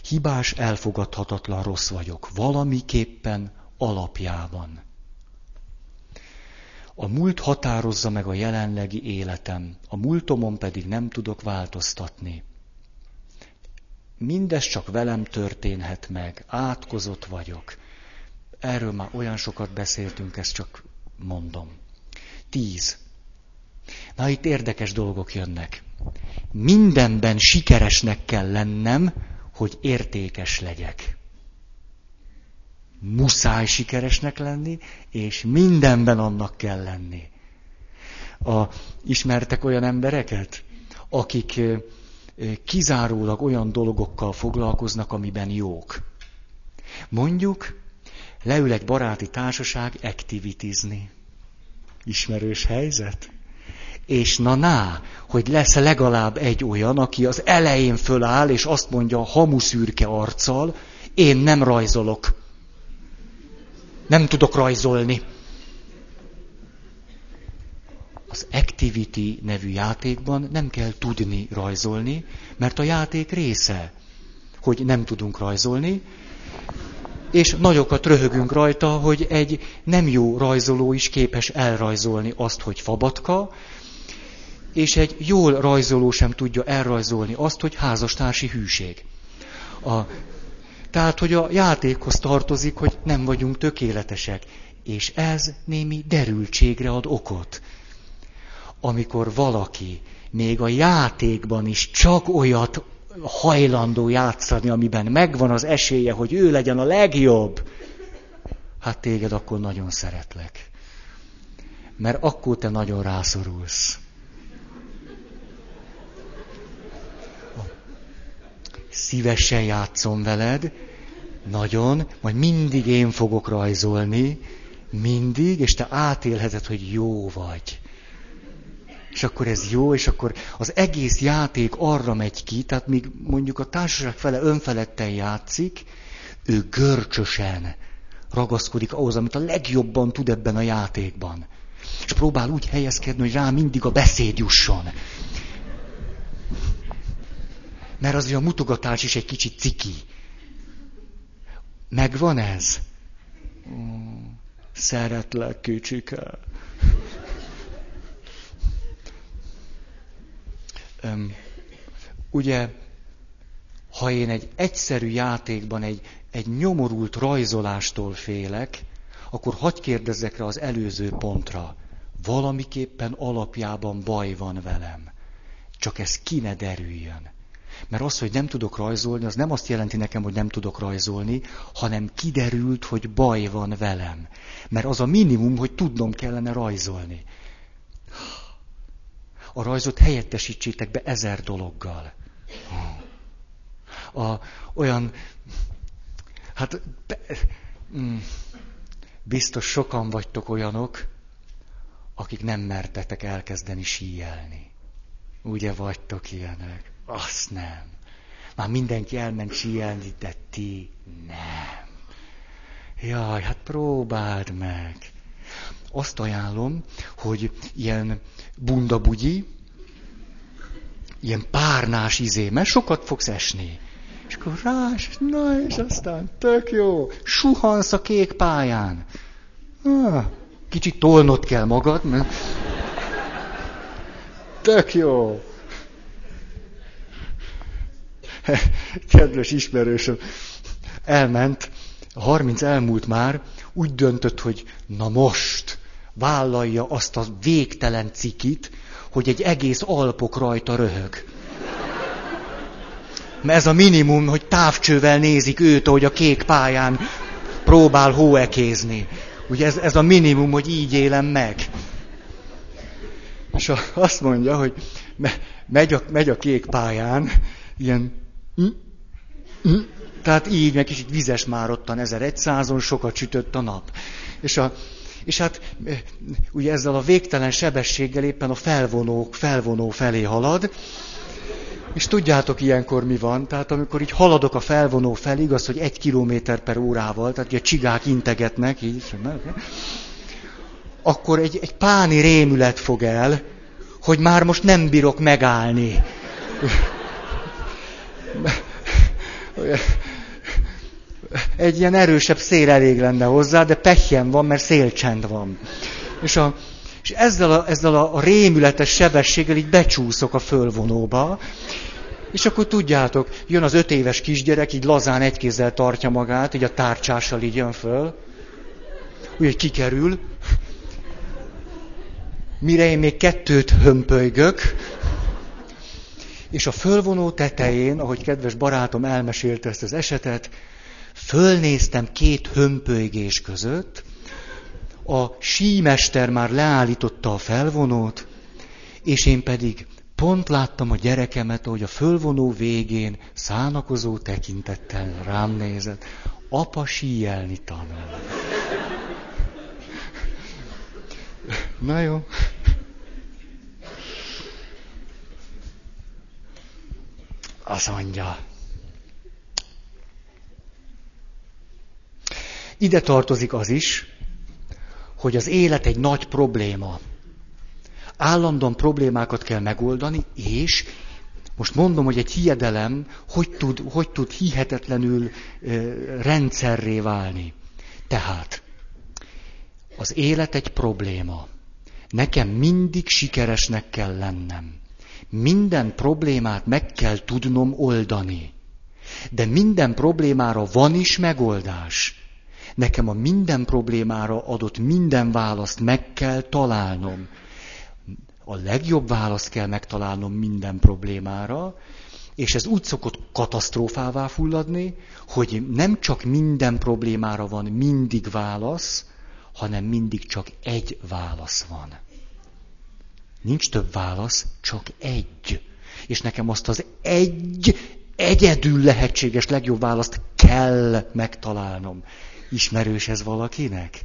A: Hibás, elfogadhatatlan rossz vagyok. Valamiképpen alapjában. A múlt határozza meg a jelenlegi életem, a múltomon pedig nem tudok változtatni. Mindez csak velem történhet meg, átkozott vagyok. Erről már olyan sokat beszéltünk, ezt csak mondom. Tíz. Na itt érdekes dolgok jönnek. Mindenben sikeresnek kell lennem, hogy értékes legyek muszáj sikeresnek lenni, és mindenben annak kell lenni. A, ismertek olyan embereket, akik kizárólag olyan dolgokkal foglalkoznak, amiben jók. Mondjuk, leül egy baráti társaság aktivitizni. Ismerős helyzet? És na ná, hogy lesz legalább egy olyan, aki az elején föláll, és azt mondja hamuszürke arccal, én nem rajzolok. Nem tudok rajzolni. Az Activity nevű játékban nem kell tudni rajzolni, mert a játék része, hogy nem tudunk rajzolni, és nagyokat röhögünk rajta, hogy egy nem jó rajzoló is képes elrajzolni azt, hogy fabatka, és egy jól rajzoló sem tudja elrajzolni azt, hogy házastársi hűség. A tehát, hogy a játékhoz tartozik, hogy nem vagyunk tökéletesek. És ez némi derültségre ad okot. Amikor valaki még a játékban is csak olyat hajlandó játszani, amiben megvan az esélye, hogy ő legyen a legjobb, hát téged akkor nagyon szeretlek. Mert akkor te nagyon rászorulsz. Szívesen játszom veled, nagyon, majd mindig én fogok rajzolni, mindig, és te átélheted, hogy jó vagy. És akkor ez jó, és akkor az egész játék arra megy ki, tehát míg mondjuk a társaság fele önfeledten játszik, ő görcsösen ragaszkodik ahhoz, amit a legjobban tud ebben a játékban. És próbál úgy helyezkedni, hogy rá mindig a beszéd jusson. Mert azért a mutogatás is egy kicsit ciki. Megvan ez? Szeretlek, kicsike. Öm, ugye, ha én egy egyszerű játékban egy, egy nyomorult rajzolástól félek, akkor hagy kérdezzek rá az előző pontra. Valamiképpen alapjában baj van velem. Csak ez ki ne derüljön. Mert az, hogy nem tudok rajzolni, az nem azt jelenti nekem, hogy nem tudok rajzolni, hanem kiderült, hogy baj van velem. Mert az a minimum, hogy tudnom kellene rajzolni. A rajzot helyettesítsétek be ezer dologgal. A, olyan, hát be, mm, biztos sokan vagytok olyanok, akik nem mertetek elkezdeni síjelni. Ugye vagytok ilyenek? Azt nem. Már mindenki elment síelni, de ti nem. Jaj, hát próbáld meg. Azt ajánlom, hogy ilyen bundabugyi, ilyen párnás izé, mert sokat fogsz esni. És akkor rás, na és aztán tök jó, suhansz a kék pályán. Ah, kicsit tolnod kell magad, mert tök jó. kedves ismerősöm, elment, a 30 elmúlt már, úgy döntött, hogy na most vállalja azt a végtelen cikit, hogy egy egész alpok rajta röhög. Mert ez a minimum, hogy távcsővel nézik őt, ahogy a kék pályán próbál hóekézni. Ugye ez, ez a minimum, hogy így élem meg. És azt mondja, hogy megy a, megy a kék pályán, ilyen... Hm, hm, tehát így, meg kicsit vizes már ottan 1100-on, sokat sütött a nap. És, a, és hát ugye ezzel a végtelen sebességgel éppen a felvonó, felvonó felé halad, és tudjátok ilyenkor mi van, tehát amikor így haladok a felvonó felé, igaz, hogy egy kilométer per órával, tehát ugye csigák integetnek, így, akkor egy, egy páni rémület fog el, hogy már most nem bírok megállni. Egy ilyen erősebb szél elég lenne hozzá, de pehjen van, mert szélcsend van. És, a, és ezzel, a, ezzel a rémületes sebességgel így becsúszok a fölvonóba, és akkor tudjátok, jön az öt éves kisgyerek, így lazán egy kézzel tartja magát, így a tárcsással így jön föl, úgy kikerül, mire én még kettőt hömpölygök, és a fölvonó tetején, ahogy kedves barátom elmesélte ezt az esetet, fölnéztem két hömpölygés között, a símester már leállította a felvonót, és én pedig pont láttam a gyerekemet, ahogy a fölvonó végén szánakozó tekintettel rám nézett. Apa síjelni tanul. Na jó. Azt mondja. Ide tartozik az is, hogy az élet egy nagy probléma. Állandóan problémákat kell megoldani, és most mondom, hogy egy hiedelem hogy tud, hogy tud hihetetlenül ö, rendszerré válni. Tehát az élet egy probléma. Nekem mindig sikeresnek kell lennem. Minden problémát meg kell tudnom oldani. De minden problémára van is megoldás. Nekem a minden problémára adott minden választ meg kell találnom. A legjobb választ kell megtalálnom minden problémára, és ez úgy szokott katasztrófává fulladni, hogy nem csak minden problémára van mindig válasz, hanem mindig csak egy válasz van. Nincs több válasz, csak egy. És nekem azt az egy egyedül lehetséges legjobb választ kell megtalálnom. Ismerős ez valakinek?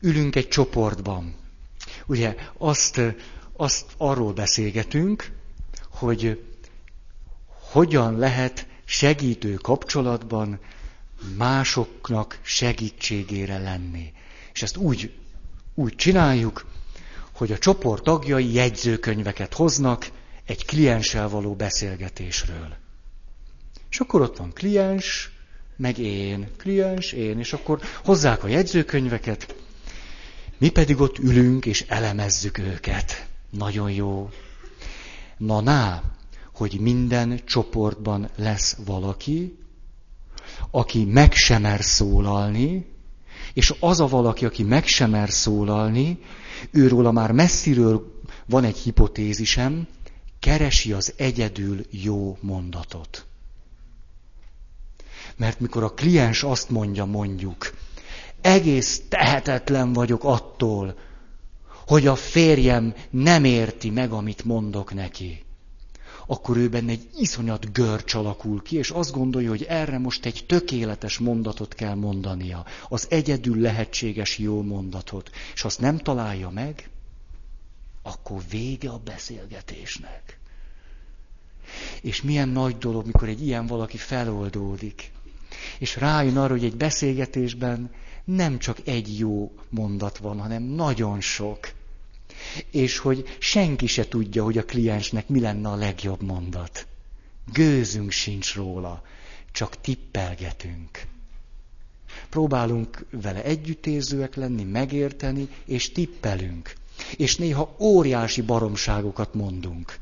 A: Ülünk egy csoportban. Ugye azt, azt arról beszélgetünk, hogy hogyan lehet segítő kapcsolatban másoknak segítségére lenni. És ezt úgy, úgy csináljuk, hogy a csoport tagjai jegyzőkönyveket hoznak egy klienssel való beszélgetésről. És akkor ott van kliens, meg én, kliens, én, és akkor hozzák a jegyzőkönyveket, mi pedig ott ülünk és elemezzük őket. Nagyon jó. Na, na, hogy minden csoportban lesz valaki, aki meg sem mer szólalni, és az a valaki, aki meg sem mer szólalni, őróla már messziről van egy hipotézisem, keresi az egyedül jó mondatot. Mert mikor a kliens azt mondja, mondjuk, egész tehetetlen vagyok attól, hogy a férjem nem érti meg, amit mondok neki akkor ő benne egy iszonyat görcs alakul ki, és azt gondolja, hogy erre most egy tökéletes mondatot kell mondania, az egyedül lehetséges jó mondatot, és azt nem találja meg, akkor vége a beszélgetésnek. És milyen nagy dolog, mikor egy ilyen valaki feloldódik, és rájön arra, hogy egy beszélgetésben nem csak egy jó mondat van, hanem nagyon sok és hogy senki se tudja, hogy a kliensnek mi lenne a legjobb mondat. Gőzünk sincs róla, csak tippelgetünk. Próbálunk vele együttérzőek lenni, megérteni, és tippelünk. És néha óriási baromságokat mondunk.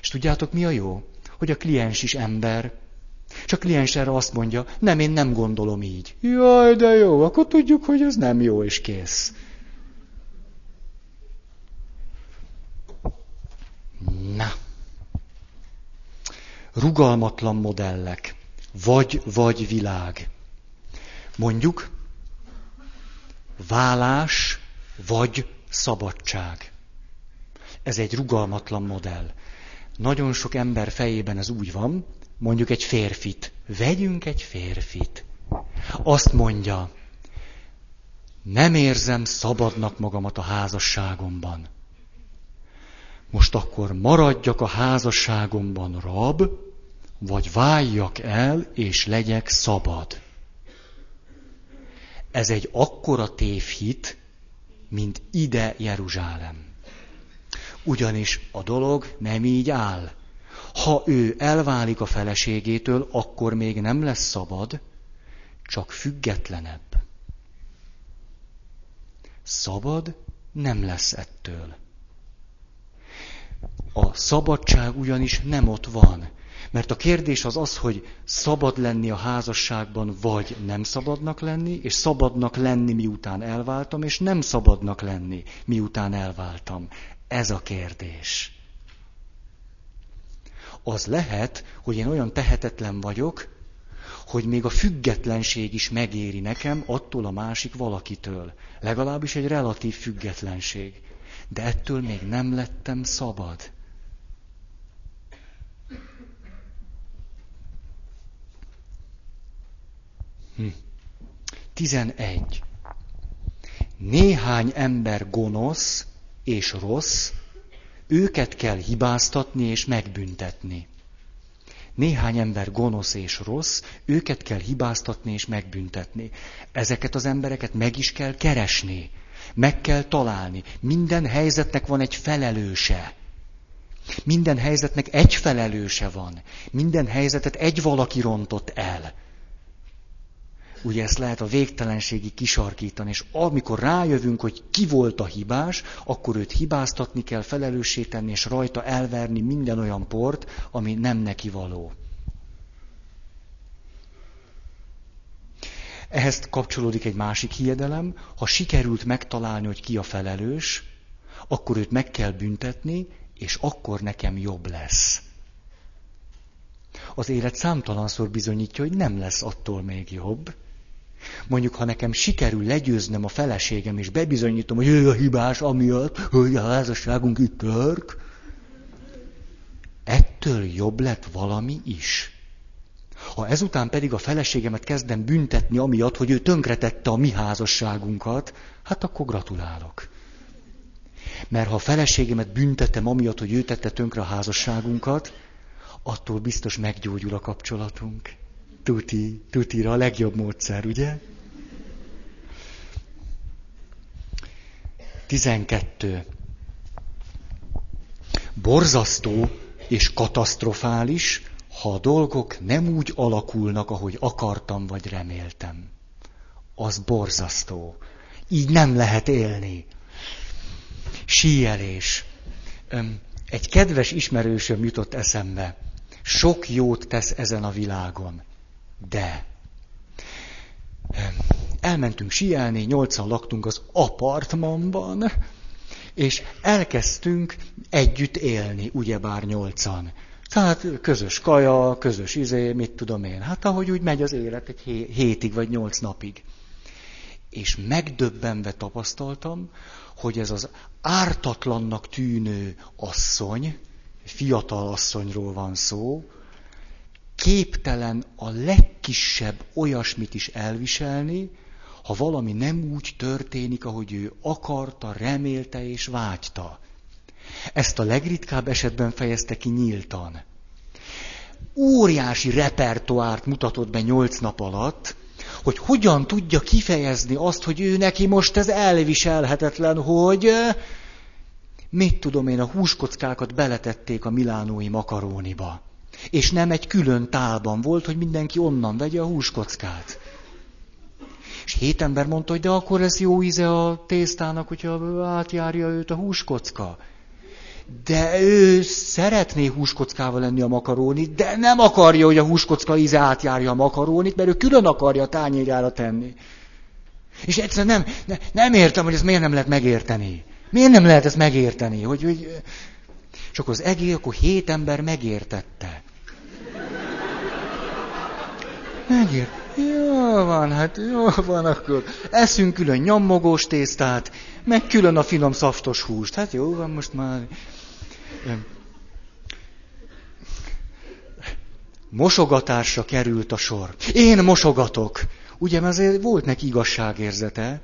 A: És tudjátok, mi a jó? Hogy a kliens is ember. Csak a kliens erre azt mondja, nem, én nem gondolom így. Jaj, de jó, akkor tudjuk, hogy ez nem jó, és kész. Na. rugalmatlan modellek, vagy-vagy világ. Mondjuk, vállás vagy szabadság. Ez egy rugalmatlan modell. Nagyon sok ember fejében ez úgy van, mondjuk egy férfit. Vegyünk egy férfit. Azt mondja, nem érzem szabadnak magamat a házasságomban. Most akkor maradjak a házasságomban rab, vagy váljak el, és legyek szabad. Ez egy akkora tévhit, mint ide Jeruzsálem. Ugyanis a dolog nem így áll. Ha ő elválik a feleségétől, akkor még nem lesz szabad, csak függetlenebb. Szabad nem lesz ettől. A szabadság ugyanis nem ott van. Mert a kérdés az az, hogy szabad lenni a házasságban, vagy nem szabadnak lenni, és szabadnak lenni, miután elváltam, és nem szabadnak lenni, miután elváltam. Ez a kérdés. Az lehet, hogy én olyan tehetetlen vagyok, hogy még a függetlenség is megéri nekem attól a másik valakitől. Legalábbis egy relatív függetlenség. De ettől még nem lettem szabad. Hm. 11. Néhány ember gonosz és rossz, őket kell hibáztatni és megbüntetni. Néhány ember gonosz és rossz, őket kell hibáztatni és megbüntetni. Ezeket az embereket meg is kell keresni, meg kell találni. Minden helyzetnek van egy felelőse. Minden helyzetnek egy felelőse van. Minden helyzetet egy valaki rontott el. Ugye ezt lehet a végtelenségi kisarkítani, és amikor rájövünk, hogy ki volt a hibás, akkor őt hibáztatni kell, felelőssé tenni, és rajta elverni minden olyan port, ami nem neki való. Ehhez kapcsolódik egy másik hiedelem, ha sikerült megtalálni, hogy ki a felelős, akkor őt meg kell büntetni, és akkor nekem jobb lesz. Az élet számtalanszor bizonyítja, hogy nem lesz attól még jobb. Mondjuk, ha nekem sikerül legyőznem a feleségem, és bebizonyítom, hogy ő a hibás amiatt, hogy a házasságunk itt tört, ettől jobb lett valami is. Ha ezután pedig a feleségemet kezdem büntetni amiatt, hogy ő tönkretette a mi házasságunkat, hát akkor gratulálok. Mert ha a feleségemet büntetem amiatt, hogy ő tette tönkre a házasságunkat, attól biztos meggyógyul a kapcsolatunk tuti, tutira a legjobb módszer, ugye? 12. Borzasztó és katasztrofális, ha a dolgok nem úgy alakulnak, ahogy akartam vagy reméltem. Az borzasztó. Így nem lehet élni. Síelés. Egy kedves ismerősöm jutott eszembe. Sok jót tesz ezen a világon. De elmentünk sielni, nyolcan laktunk az apartmanban, és elkezdtünk együtt élni, ugyebár nyolcan. Tehát közös kaja, közös izé, mit tudom én. Hát ahogy úgy megy az élet egy hétig vagy nyolc napig. És megdöbbenve tapasztaltam, hogy ez az ártatlannak tűnő asszony, fiatal asszonyról van szó, képtelen a legkisebb olyasmit is elviselni, ha valami nem úgy történik, ahogy ő akarta, remélte és vágyta. Ezt a legritkább esetben fejezte ki nyíltan. Óriási repertoárt mutatott be nyolc nap alatt, hogy hogyan tudja kifejezni azt, hogy ő neki most ez elviselhetetlen, hogy mit tudom én, a húskockákat beletették a milánói makaróniba. És nem egy külön tálban volt, hogy mindenki onnan vegye a húskockát. És hét ember mondta, hogy de akkor ez jó íze a tésztának, hogyha átjárja őt a húskocka. De ő szeretné húskockával lenni a makarónit, de nem akarja, hogy a húskocka íze átjárja a makarónit, mert ő külön akarja a tányérjára tenni. És egyszerűen nem, ne, nem értem, hogy ezt miért nem lehet megérteni. Miért nem lehet ezt megérteni? Hogy, hogy... És akkor az egész, akkor hét ember megértette. Megért. Jó van, hát jó van, akkor eszünk külön nyammogós tésztát, meg külön a finom szaftos húst. Hát jó van most már. Mosogatásra került a sor. Én mosogatok. Ugye, mert azért volt neki igazságérzete.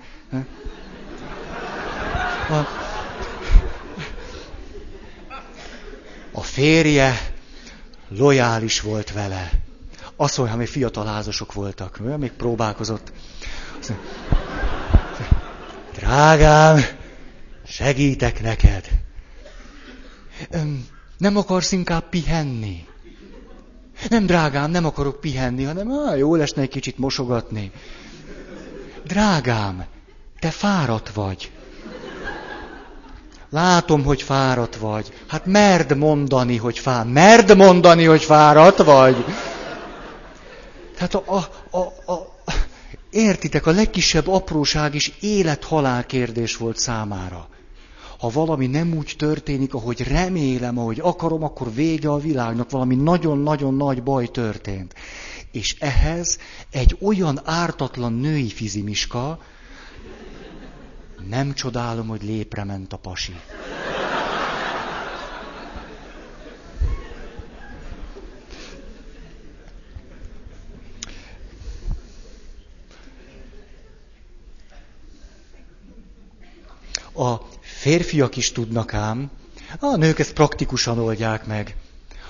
A: A, a férje lojális volt vele. Azt mondja, hogy fiatal házasok voltak, még próbálkozott. Drágám, segítek neked. Nem akarsz inkább pihenni? Nem, drágám, nem akarok pihenni, hanem á, jó lesne egy kicsit mosogatni. Drágám, te fáradt vagy. Látom, hogy fáradt vagy. Hát merd mondani, hogy fáradt. Merd mondani, hogy fáradt vagy. Tehát a, a, a, a, értitek, a legkisebb apróság is élet-halál kérdés volt számára. Ha valami nem úgy történik, ahogy remélem, ahogy akarom, akkor vége a világnak, valami nagyon-nagyon nagy baj történt. És ehhez egy olyan ártatlan női fizimiska, nem csodálom, hogy lépre ment a pasi. A férfiak is tudnak ám, a nők ezt praktikusan oldják meg.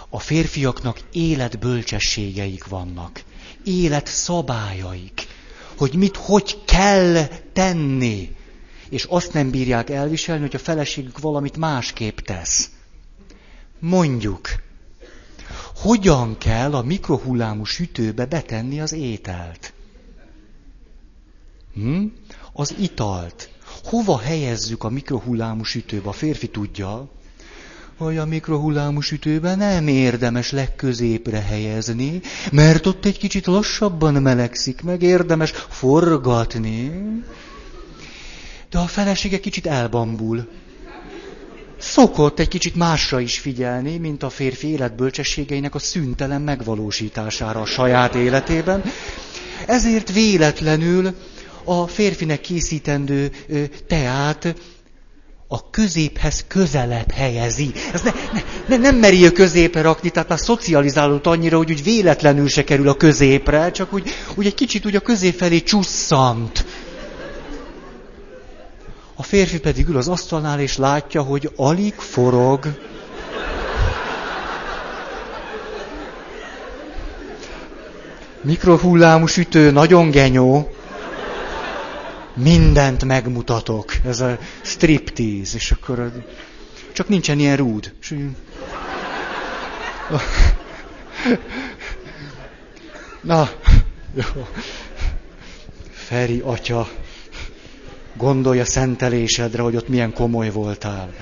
A: A férfiaknak életbölcsességeik vannak, életszabályaik, hogy mit hogy kell tenni. És azt nem bírják elviselni, hogy a feleségük valamit másképp tesz. Mondjuk, hogyan kell a mikrohullámú sütőbe betenni az ételt? Hm? Az italt hova helyezzük a mikrohullámú sütőbe? A férfi tudja, hogy a mikrohullámú sütőbe nem érdemes legközépre helyezni, mert ott egy kicsit lassabban melegszik, meg érdemes forgatni. De a felesége kicsit elbambul. Szokott egy kicsit másra is figyelni, mint a férfi életbölcsességeinek a szüntelen megvalósítására a saját életében. Ezért véletlenül a férfinek készítendő teát a középhez közelebb helyezi. Ez ne, ne, ne, nem meri a középre rakni, tehát már szocializálódott annyira, hogy úgy véletlenül se kerül a középre, csak úgy, úgy egy kicsit úgy a közép felé csusszant. A férfi pedig ül az asztalnál, és látja, hogy alig forog. Mikrohullámú sütő, nagyon genyó mindent megmutatok. Ez a striptease, és akkor csak nincsen ilyen rúd. Na, jó. Feri atya, gondolja szentelésedre, hogy ott milyen komoly voltál.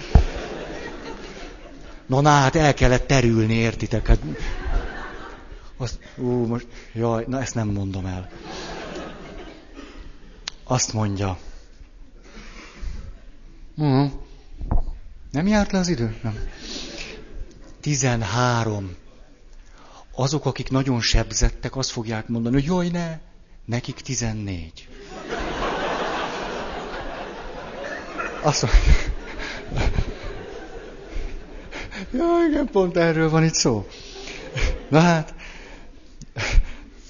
A: Na, na, hát el kellett terülni, értitek? Hát, azt, ú, most, jaj, na ezt nem mondom el azt mondja, uh, nem járt le az idő? Nem. 13. Azok, akik nagyon sebzettek, azt fogják mondani, hogy jaj, ne, nekik 14. Azt mondja, ja, igen, pont erről van itt szó. Na hát,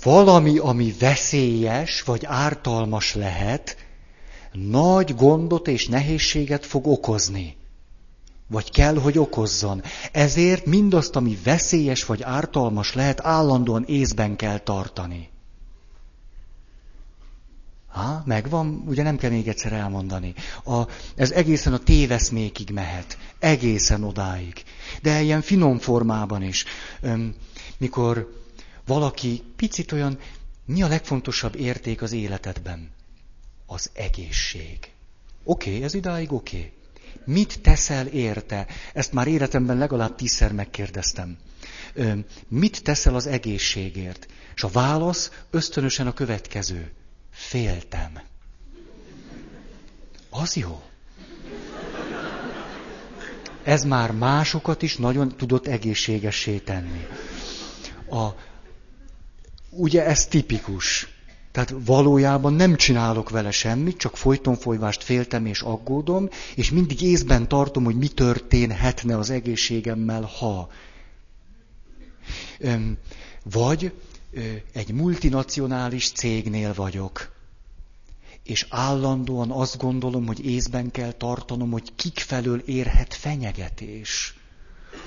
A: valami, ami veszélyes vagy ártalmas lehet, nagy gondot és nehézséget fog okozni. Vagy kell, hogy okozzon. Ezért mindazt, ami veszélyes vagy ártalmas lehet, állandóan észben kell tartani. Ha, megvan, ugye nem kell még egyszer elmondani. A, ez egészen a téveszmékig mehet, egészen odáig. De ilyen finom formában is. Öm, mikor valaki picit olyan, mi a legfontosabb érték az életedben? Az egészség. Oké, okay, ez idáig oké. Okay. Mit teszel érte? Ezt már életemben legalább tízszer megkérdeztem. Mit teszel az egészségért? És a válasz ösztönösen a következő. Féltem. Az jó. Ez már másokat is nagyon tudott egészségessé tenni. A, ugye ez tipikus. Tehát valójában nem csinálok vele semmit, csak folyton folyvást féltem és aggódom, és mindig észben tartom, hogy mi történhetne az egészségemmel, ha. Vagy egy multinacionális cégnél vagyok, és állandóan azt gondolom, hogy észben kell tartanom, hogy kik felől érhet fenyegetés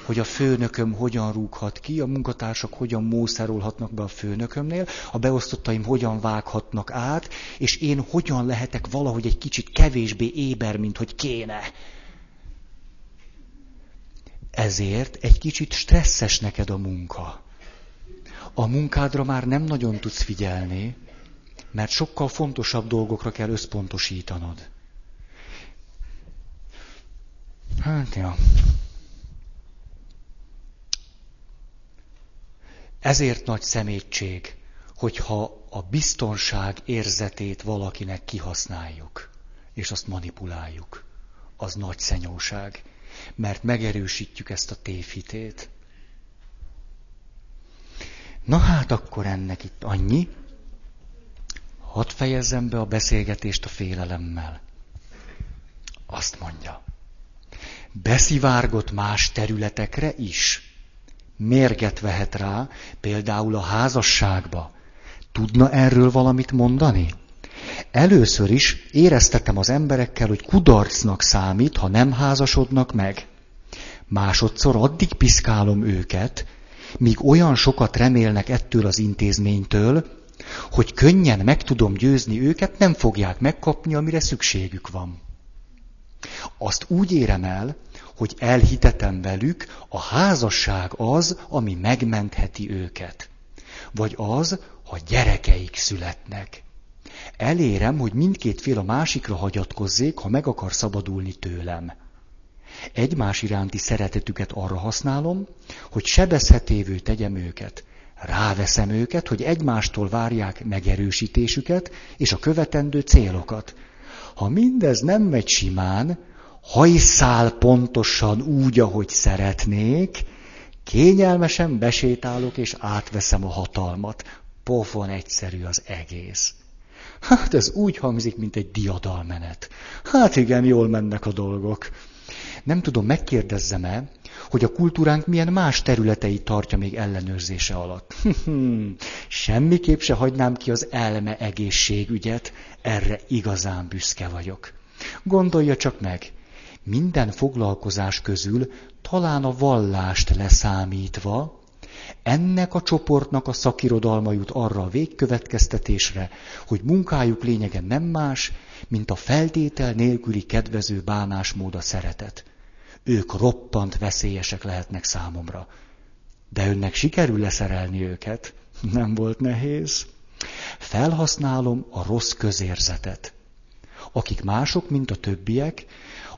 A: hogy a főnököm hogyan rúghat ki, a munkatársak hogyan mószerolhatnak be a főnökömnél, a beosztottaim hogyan vághatnak át, és én hogyan lehetek valahogy egy kicsit kevésbé éber, mint hogy kéne. Ezért egy kicsit stresszes neked a munka. A munkádra már nem nagyon tudsz figyelni, mert sokkal fontosabb dolgokra kell összpontosítanod. Hát, ja. Ezért nagy szemétség, hogyha a biztonság érzetét valakinek kihasználjuk, és azt manipuláljuk. Az nagy szenyóság, mert megerősítjük ezt a tévhitét. Na hát akkor ennek itt annyi. Hadd fejezzem be a beszélgetést a félelemmel. Azt mondja. Beszivárgott más területekre is mérget vehet rá, például a házasságba. Tudna erről valamit mondani? Először is éreztetem az emberekkel, hogy kudarcnak számít, ha nem házasodnak meg. Másodszor addig piszkálom őket, míg olyan sokat remélnek ettől az intézménytől, hogy könnyen meg tudom győzni őket, nem fogják megkapni, amire szükségük van. Azt úgy érem el, hogy elhitetem velük, a házasság az, ami megmentheti őket. Vagy az, ha gyerekeik születnek. Elérem, hogy mindkét fél a másikra hagyatkozzék, ha meg akar szabadulni tőlem. Egymás iránti szeretetüket arra használom, hogy sebezhetévő tegyem őket. Ráveszem őket, hogy egymástól várják megerősítésüket és a követendő célokat. Ha mindez nem megy simán, hajszál pontosan úgy, ahogy szeretnék, kényelmesen besétálok és átveszem a hatalmat. Pofon egyszerű az egész. Hát ez úgy hangzik, mint egy diadalmenet. Hát igen, jól mennek a dolgok. Nem tudom, megkérdezzem-e, hogy a kultúránk milyen más területeit tartja még ellenőrzése alatt. Semmiképp se hagynám ki az elme egészségügyet, erre igazán büszke vagyok. Gondolja csak meg, minden foglalkozás közül, talán a vallást leszámítva, ennek a csoportnak a szakirodalma jut arra a végkövetkeztetésre, hogy munkájuk lényege nem más, mint a feltétel nélküli kedvező bánásmód a szeretet. Ők roppant veszélyesek lehetnek számomra. De önnek sikerül leszerelni őket? Nem volt nehéz. Felhasználom a rossz közérzetet. Akik mások, mint a többiek,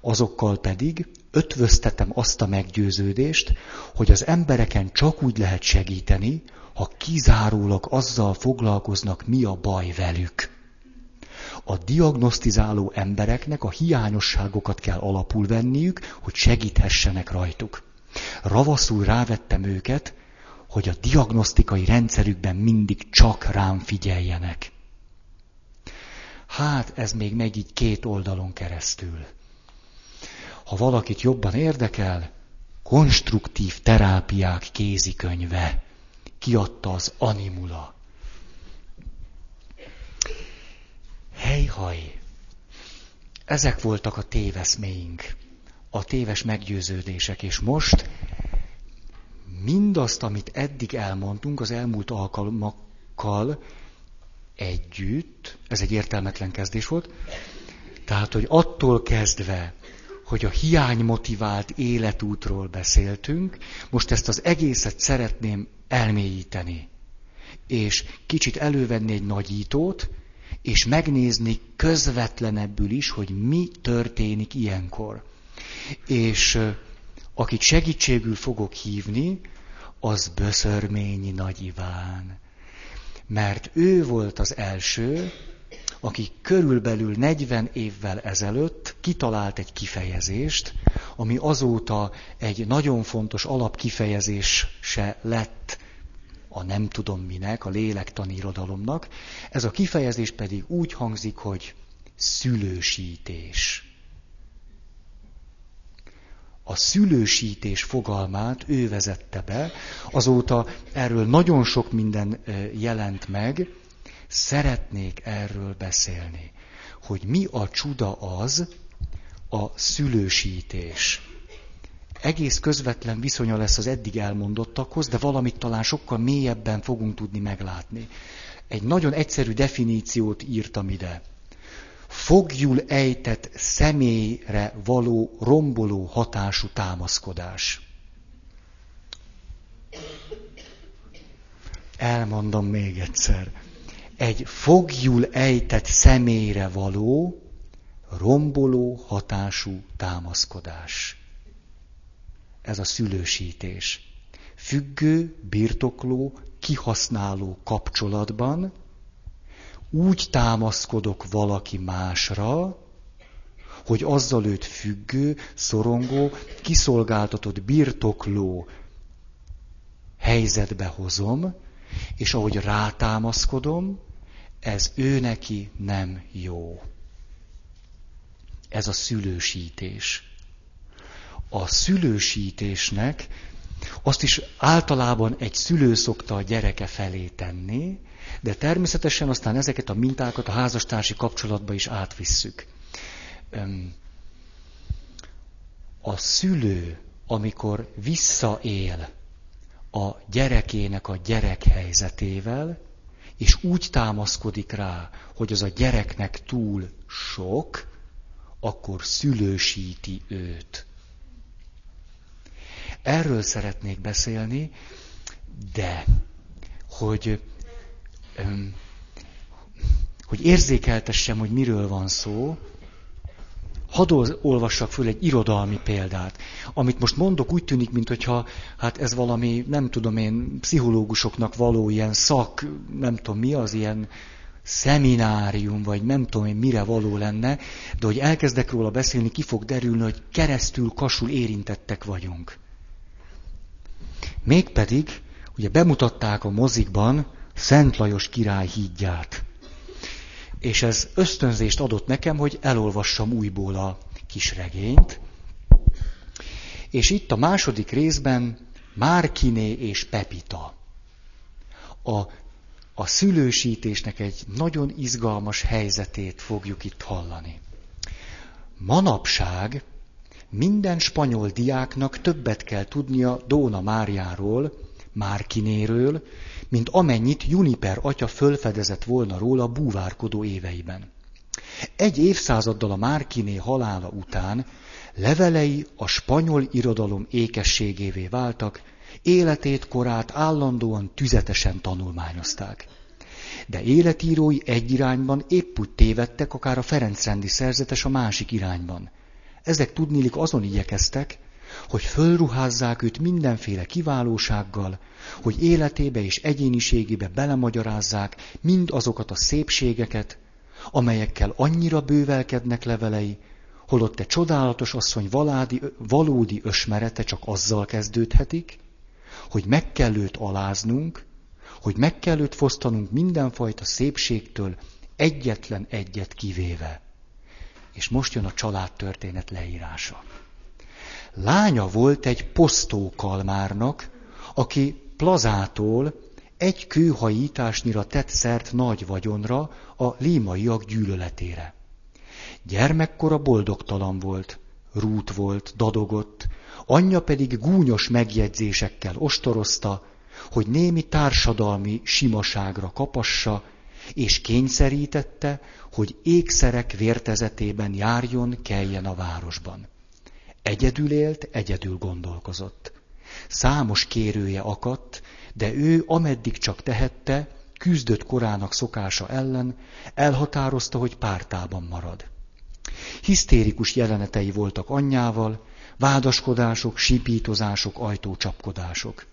A: azokkal pedig ötvöztetem azt a meggyőződést, hogy az embereken csak úgy lehet segíteni, ha kizárólag azzal foglalkoznak, mi a baj velük. A diagnosztizáló embereknek a hiányosságokat kell alapul venniük, hogy segíthessenek rajtuk. Ravaszul rávettem őket, hogy a diagnosztikai rendszerükben mindig csak rám figyeljenek. Hát ez még megy így két oldalon keresztül ha valakit jobban érdekel, konstruktív terápiák kézikönyve. Kiadta az Animula. Hejhaj! Ezek voltak a téveszméink, a téves meggyőződések, és most mindazt, amit eddig elmondtunk az elmúlt alkalmakkal együtt, ez egy értelmetlen kezdés volt, tehát, hogy attól kezdve, hogy a hiánymotivált életútról beszéltünk, most ezt az egészet szeretném elmélyíteni. És kicsit elővenni egy nagyítót, és megnézni közvetlenebbül is, hogy mi történik ilyenkor. És akit segítségül fogok hívni, az Böszörményi Nagy Iván. Mert ő volt az első, aki körülbelül 40 évvel ezelőtt kitalált egy kifejezést, ami azóta egy nagyon fontos alapkifejezés se lett a nem tudom minek, a lélektani irodalomnak. Ez a kifejezés pedig úgy hangzik, hogy szülősítés. A szülősítés fogalmát ő vezette be, azóta erről nagyon sok minden jelent meg, szeretnék erről beszélni, hogy mi a csuda az, a szülősítés. Egész közvetlen viszonya lesz az eddig elmondottakhoz, de valamit talán sokkal mélyebben fogunk tudni meglátni. Egy nagyon egyszerű definíciót írtam ide. Fogjul ejtett személyre való romboló hatású támaszkodás. Elmondom még egyszer. Egy fogjul ejtett személyre való romboló hatású támaszkodás. Ez a szülősítés. Függő, birtokló, kihasználó kapcsolatban úgy támaszkodok valaki másra, hogy azzal őt függő, szorongó, kiszolgáltatott, birtokló helyzetbe hozom, és ahogy rátámaszkodom, ez ő neki nem jó. Ez a szülősítés. A szülősítésnek azt is általában egy szülő szokta a gyereke felé tenni, de természetesen aztán ezeket a mintákat a házastársi kapcsolatba is átvisszük. A szülő, amikor visszaél a gyerekének a gyerek helyzetével, és úgy támaszkodik rá, hogy az a gyereknek túl sok, akkor szülősíti őt. Erről szeretnék beszélni, de hogy, hogy érzékeltessem, hogy miről van szó, hadd olvassak föl egy irodalmi példát. Amit most mondok, úgy tűnik, mintha hát ez valami, nem tudom én, pszichológusoknak való ilyen szak, nem tudom mi az, ilyen szeminárium, vagy nem tudom én mire való lenne, de hogy elkezdek róla beszélni, ki fog derülni, hogy keresztül kasul érintettek vagyunk. Mégpedig, ugye bemutatták a mozikban Szent Lajos király hídját. És ez ösztönzést adott nekem, hogy elolvassam újból a kis regényt. És itt a második részben Márkiné és Pepita. A a szülősítésnek egy nagyon izgalmas helyzetét fogjuk itt hallani. Manapság minden spanyol diáknak többet kell tudnia Dóna Máriáról, Márkinéről, mint amennyit Juniper atya fölfedezett volna róla búvárkodó éveiben. Egy évszázaddal a Márkiné halála után levelei a spanyol irodalom ékességévé váltak, Életét, korát állandóan tüzetesen tanulmányozták. De életírói egy irányban épp úgy tévedtek, akár a Ferencrendi szerzetes a másik irányban. Ezek tudnilik azon igyekeztek, hogy fölruházzák őt mindenféle kiválósággal, hogy életébe és egyéniségébe belemagyarázzák mind azokat a szépségeket, amelyekkel annyira bővelkednek levelei, holott te csodálatos asszony valádi, valódi ösmerete csak azzal kezdődhetik, hogy meg kell őt aláznunk, hogy meg kell őt fosztanunk mindenfajta szépségtől, egyetlen egyet kivéve. És most jön a családtörténet leírása. Lánya volt egy posztókalmárnak, aki plazától egy kőhajításnyira tett szert nagy vagyonra a límaiak gyűlöletére. Gyermekkora boldogtalan volt, rút volt, dadogott, anyja pedig gúnyos megjegyzésekkel ostorozta, hogy némi társadalmi simaságra kapassa, és kényszerítette, hogy ékszerek vértezetében járjon, keljen a városban. Egyedül élt, egyedül gondolkozott. Számos kérője akadt, de ő ameddig csak tehette, küzdött korának szokása ellen, elhatározta, hogy pártában marad. Hisztérikus jelenetei voltak anyjával, vádaskodások, sipítozások, ajtócsapkodások.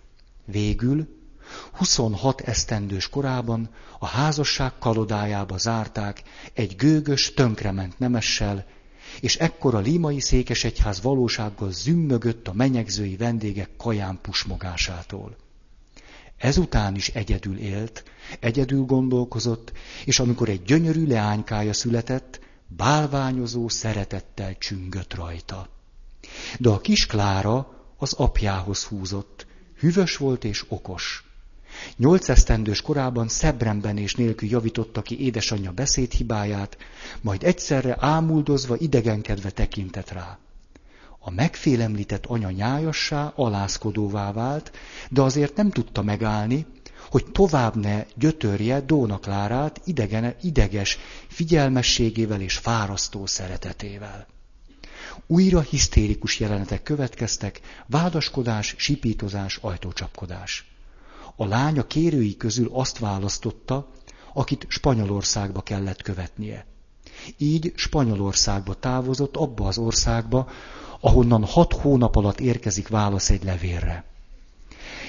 A: Végül 26 esztendős korában a házasság kalodájába zárták egy gőgös, tönkrement nemessel, és ekkor a límai székesegyház valósággal zümmögött a menyegzői vendégek kaján pusmogásától. Ezután is egyedül élt, egyedül gondolkozott, és amikor egy gyönyörű leánykája született, bálványozó szeretettel csüngött rajta. De a kis Klára az apjához húzott, hűvös volt és okos. Nyolc esztendős korában szebremben és nélkül javította ki édesanyja beszédhibáját, majd egyszerre ámuldozva idegenkedve tekintett rá. A megfélemlített anya nyájassá, alázkodóvá vált, de azért nem tudta megállni, hogy tovább ne gyötörje Dóna Klárát idegen, ideges figyelmességével és fárasztó szeretetével. Újra hisztérikus jelenetek következtek, vádaskodás, sipítozás, ajtócsapkodás. A lány a kérői közül azt választotta, akit Spanyolországba kellett követnie. Így Spanyolországba távozott, abba az országba, ahonnan hat hónap alatt érkezik válasz egy levélre.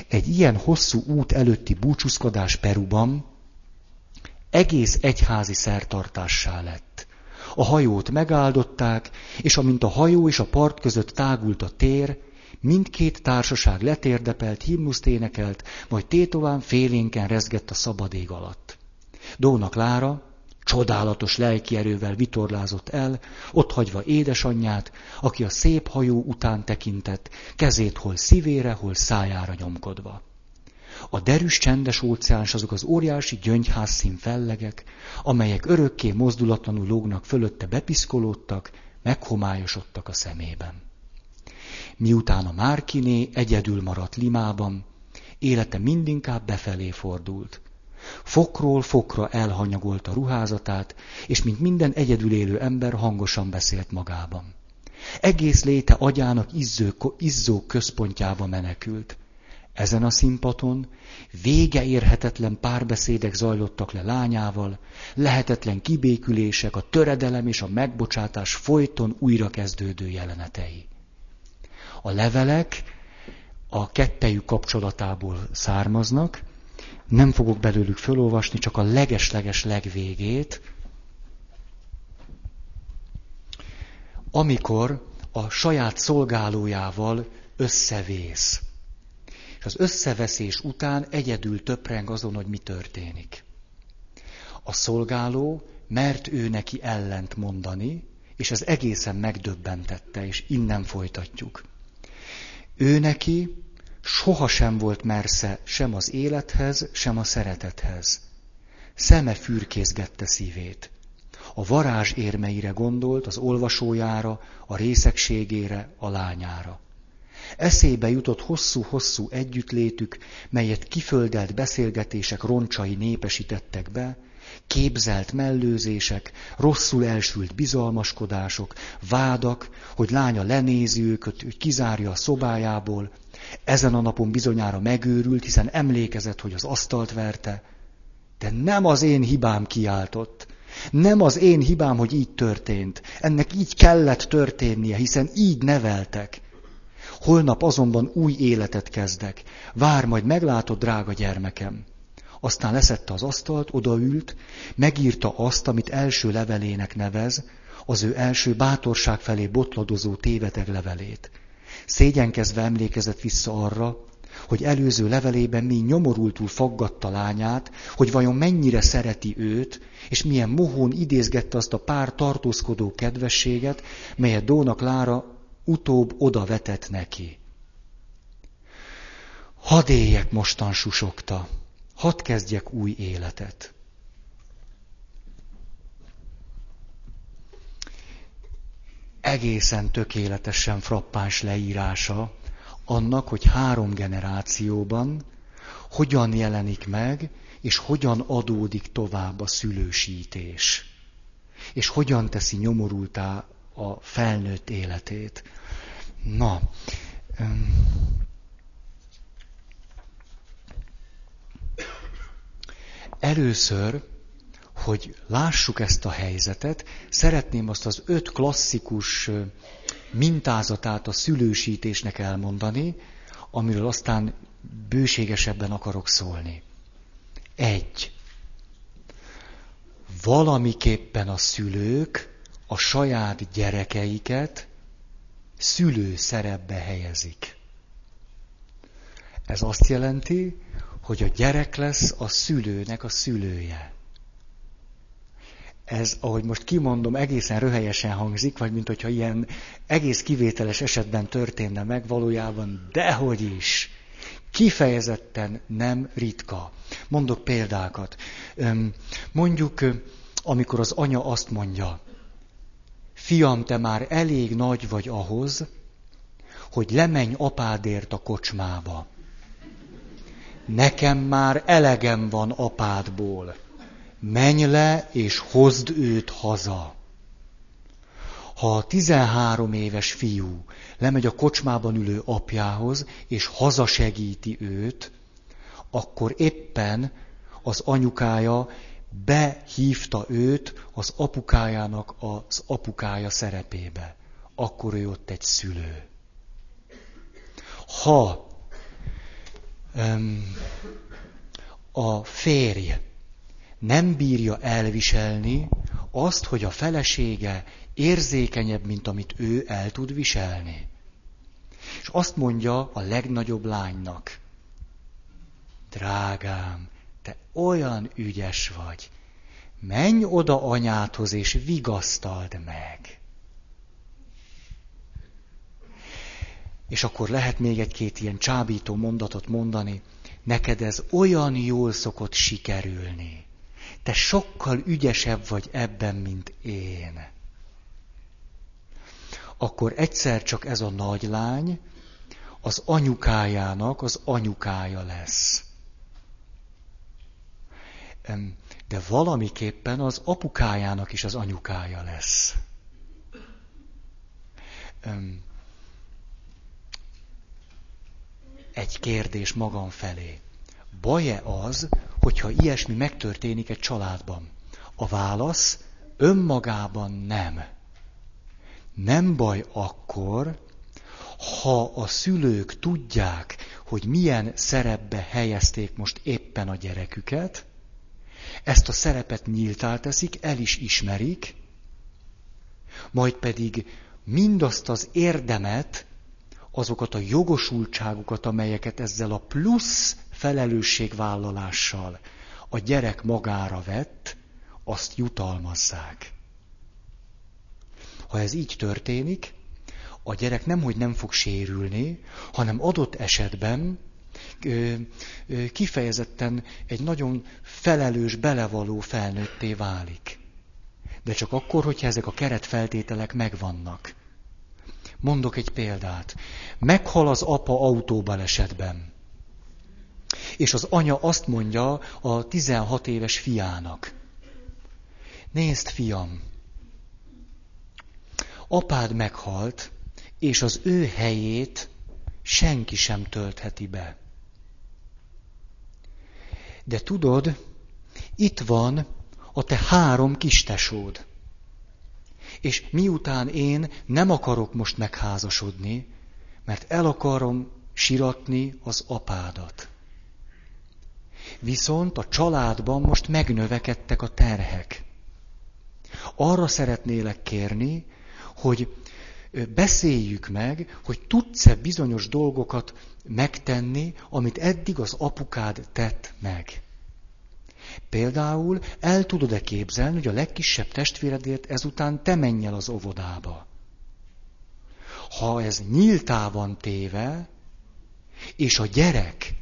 A: Egy ilyen hosszú út előtti búcsúzkodás Peruban egész egyházi szertartássá lett. A hajót megáldották, és amint a hajó és a part között tágult a tér, mindkét társaság letérdepelt, himnuszt énekelt, majd tétován félénken rezgett a szabad ég alatt. Dóna Klára csodálatos lelkierővel vitorlázott el, ott hagyva édesanyját, aki a szép hajó után tekintett, kezét hol szívére, hol szájára nyomkodva. A derűs csendes óceáns azok az óriási gyöngyházszín fellegek, amelyek örökké mozdulatlanul lógnak fölötte bepiszkolódtak, meghomályosodtak a szemében. Miután a Márkiné egyedül maradt Limában, élete mindinkább befelé fordult. Fokról fokra elhanyagolta ruházatát, és mint minden egyedül élő ember hangosan beszélt magában. Egész léte agyának izző, izzó központjába menekült. Ezen a színpadon vége érhetetlen párbeszédek zajlottak le lányával, lehetetlen kibékülések, a töredelem és a megbocsátás folyton újra kezdődő jelenetei. A levelek a kettejük kapcsolatából származnak, nem fogok belőlük fölolvasni, csak a legesleges legvégét, amikor a saját szolgálójával összevész. És az összeveszés után egyedül töpreng azon, hogy mi történik. A szolgáló mert ő neki ellent mondani, és ez egészen megdöbbentette, és innen folytatjuk. Ő neki sohasem volt mersze sem az élethez, sem a szeretethez. Szeme fürkészgette szívét. A varázs érmeire gondolt, az olvasójára, a részegségére, a lányára. Eszébe jutott hosszú-hosszú együttlétük, melyet kiföldelt beszélgetések roncsai népesítettek be, képzelt mellőzések, rosszul elsült bizalmaskodások, vádak, hogy lánya lenézi őket, hogy kizárja a szobájából, ezen a napon bizonyára megőrült, hiszen emlékezett, hogy az asztalt verte, de nem az én hibám kiáltott. Nem az én hibám, hogy így történt. Ennek így kellett történnie, hiszen így neveltek. Holnap azonban új életet kezdek. Vár, majd meglátod, drága gyermekem. Aztán leszette az asztalt, odaült, megírta azt, amit első levelének nevez, az ő első bátorság felé botladozó téveteg levelét. Szégyenkezve emlékezett vissza arra, hogy előző levelében mi nyomorultul faggatta lányát, hogy vajon mennyire szereti őt, és milyen mohón idézgette azt a pár tartózkodó kedvességet, melyet Dóna Klára utóbb oda vetett neki. Hadd éljek mostan susogta, hadd kezdjek új életet. egészen tökéletesen frappáns leírása annak, hogy három generációban hogyan jelenik meg, és hogyan adódik tovább a szülősítés. És hogyan teszi nyomorultá a felnőtt életét. Na, először hogy lássuk ezt a helyzetet, szeretném azt az öt klasszikus mintázatát a szülősítésnek elmondani, amiről aztán bőségesebben akarok szólni. Egy. Valamiképpen a szülők a saját gyerekeiket szülő szerepbe helyezik. Ez azt jelenti, hogy a gyerek lesz a szülőnek a szülője. Ez, ahogy most kimondom, egészen röhelyesen hangzik, vagy mint hogyha ilyen egész kivételes esetben történne meg, valójában dehogy is. Kifejezetten nem ritka. Mondok példákat. Mondjuk, amikor az anya azt mondja, fiam, te már elég nagy vagy ahhoz, hogy lemenj apádért a kocsmába. Nekem már elegem van apádból. Menj le és hozd őt haza. Ha a 13 éves fiú lemegy a kocsmában ülő apjához, és hazasegíti őt, akkor éppen az anyukája behívta őt az apukájának az apukája szerepébe. Akkor ő ott egy szülő. Ha a férj nem bírja elviselni azt, hogy a felesége érzékenyebb, mint amit ő el tud viselni. És azt mondja a legnagyobb lánynak, drágám, te olyan ügyes vagy, menj oda anyádhoz és vigasztald meg. És akkor lehet még egy-két ilyen csábító mondatot mondani, neked ez olyan jól szokott sikerülni. Te sokkal ügyesebb vagy ebben, mint én. Akkor egyszer csak ez a nagy lány az anyukájának az anyukája lesz. De valamiképpen az apukájának is az anyukája lesz. Egy kérdés magam felé. Baj-e az, hogyha ilyesmi megtörténik egy családban? A válasz önmagában nem. Nem baj akkor, ha a szülők tudják, hogy milyen szerepbe helyezték most éppen a gyereküket, ezt a szerepet nyíltá teszik, el is ismerik, majd pedig mindazt az érdemet, azokat a jogosultságukat, amelyeket ezzel a plusz felelősségvállalással a gyerek magára vett, azt jutalmazzák. Ha ez így történik, a gyerek nem, hogy nem fog sérülni, hanem adott esetben kifejezetten egy nagyon felelős, belevaló felnőtté válik. De csak akkor, hogyha ezek a keretfeltételek megvannak. Mondok egy példát. Meghal az apa autóbalesetben. És az anya azt mondja a 16 éves fiának. Nézd, fiam, apád meghalt, és az ő helyét senki sem töltheti be. De tudod, itt van a te három kistesód. És miután én nem akarok most megházasodni, mert el akarom siratni az apádat. Viszont a családban most megnövekedtek a terhek. Arra szeretnélek kérni, hogy beszéljük meg, hogy tudsz-e bizonyos dolgokat megtenni, amit eddig az apukád tett meg. Például el tudod-e képzelni, hogy a legkisebb testvéredért ezután te menj el az óvodába? Ha ez nyíltá van téve, és a gyerek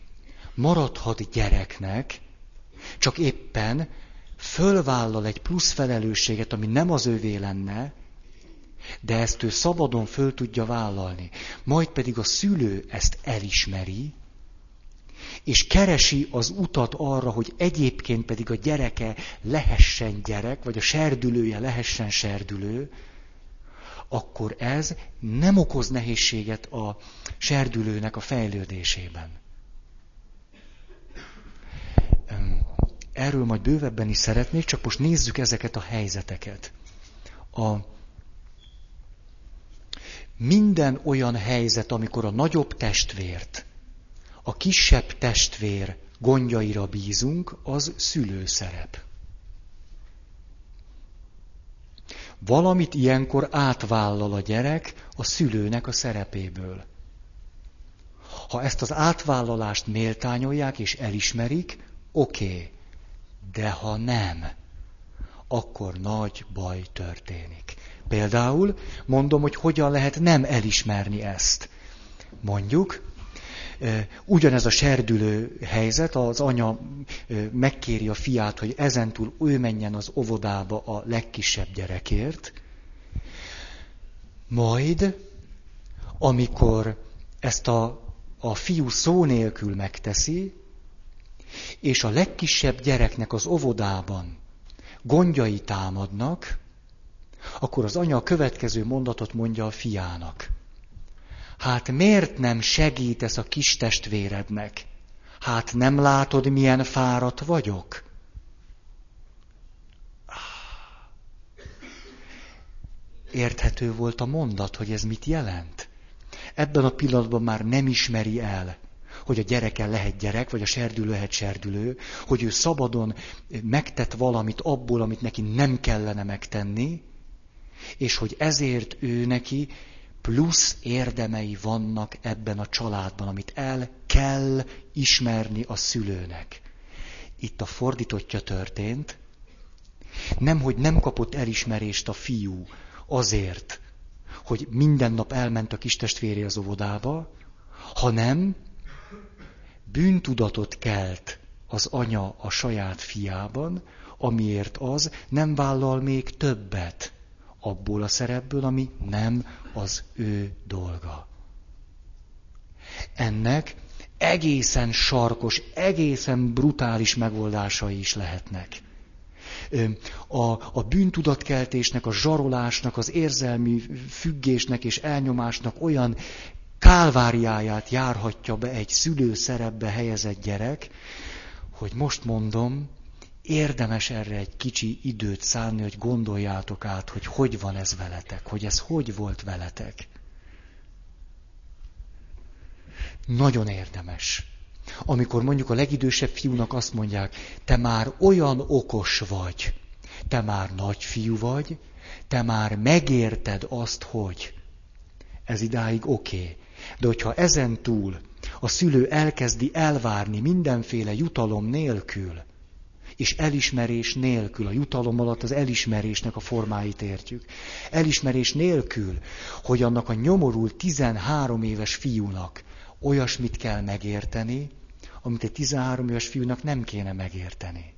A: maradhat gyereknek, csak éppen fölvállal egy plusz felelősséget, ami nem az övé lenne, de ezt ő szabadon föl tudja vállalni. Majd pedig a szülő ezt elismeri, és keresi az utat arra, hogy egyébként pedig a gyereke lehessen gyerek, vagy a serdülője lehessen serdülő, akkor ez nem okoz nehézséget a serdülőnek a fejlődésében. Erről majd bővebben is szeretnék, csak most nézzük ezeket a helyzeteket. A minden olyan helyzet, amikor a nagyobb testvért, kisebb testvér gondjaira bízunk, az szülőszerep. Valamit ilyenkor átvállal a gyerek a szülőnek a szerepéből. Ha ezt az átvállalást méltányolják és elismerik, oké. Okay. De ha nem, akkor nagy baj történik. Például mondom, hogy hogyan lehet nem elismerni ezt. Mondjuk, ugyanez a serdülő helyzet, az anya megkéri a fiát, hogy ezentúl ő menjen az óvodába a legkisebb gyerekért, majd, amikor ezt a, a fiú szó nélkül megteszi, és a legkisebb gyereknek az óvodában gondjai támadnak, akkor az anya a következő mondatot mondja a fiának. Hát miért nem segítesz a kis testvérednek? Hát nem látod, milyen fáradt vagyok? Érthető volt a mondat, hogy ez mit jelent? Ebben a pillanatban már nem ismeri el, hogy a gyereke lehet gyerek, vagy a serdülő lehet serdülő, hogy ő szabadon megtett valamit abból, amit neki nem kellene megtenni, és hogy ezért ő neki plusz érdemei vannak ebben a családban, amit el kell ismerni a szülőnek. Itt a fordítottja történt, nem, hogy nem kapott elismerést a fiú azért, hogy minden nap elment a kis testvéré az óvodába, hanem bűntudatot kelt az anya a saját fiában, amiért az nem vállal még többet abból a szerepből, ami nem az ő dolga. Ennek egészen sarkos, egészen brutális megoldásai is lehetnek. A, a bűntudatkeltésnek, a zsarolásnak, az érzelmi függésnek és elnyomásnak olyan kálváriáját járhatja be egy szülő szerepbe helyezett gyerek, hogy most mondom, érdemes erre egy kicsi időt szánni, hogy gondoljátok át, hogy hogy van ez veletek, hogy ez hogy volt veletek. Nagyon érdemes. Amikor mondjuk a legidősebb fiúnak azt mondják, te már olyan okos vagy, te már nagy fiú vagy, te már megérted azt, hogy ez idáig oké. Okay. De hogyha ezen túl a szülő elkezdi elvárni mindenféle jutalom nélkül, és elismerés nélkül, a jutalom alatt az elismerésnek a formáit értjük. Elismerés nélkül, hogy annak a nyomorult 13 éves fiúnak olyasmit kell megérteni, amit egy 13 éves fiúnak nem kéne megérteni.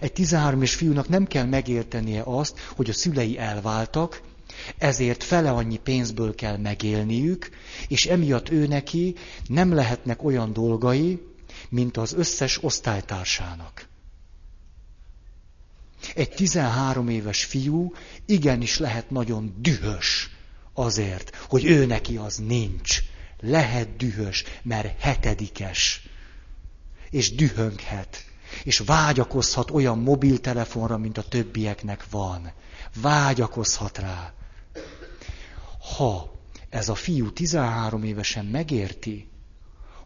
A: Egy 13 éves fiúnak nem kell megértenie azt, hogy a szülei elváltak, ezért fele annyi pénzből kell megélniük, és emiatt ő neki nem lehetnek olyan dolgai, mint az összes osztálytársának. Egy 13 éves fiú igenis lehet nagyon dühös azért, hogy ő neki az nincs. Lehet dühös, mert hetedikes. És dühönghet. És vágyakozhat olyan mobiltelefonra, mint a többieknek van. Vágyakozhat rá. Ha ez a fiú 13 évesen megérti,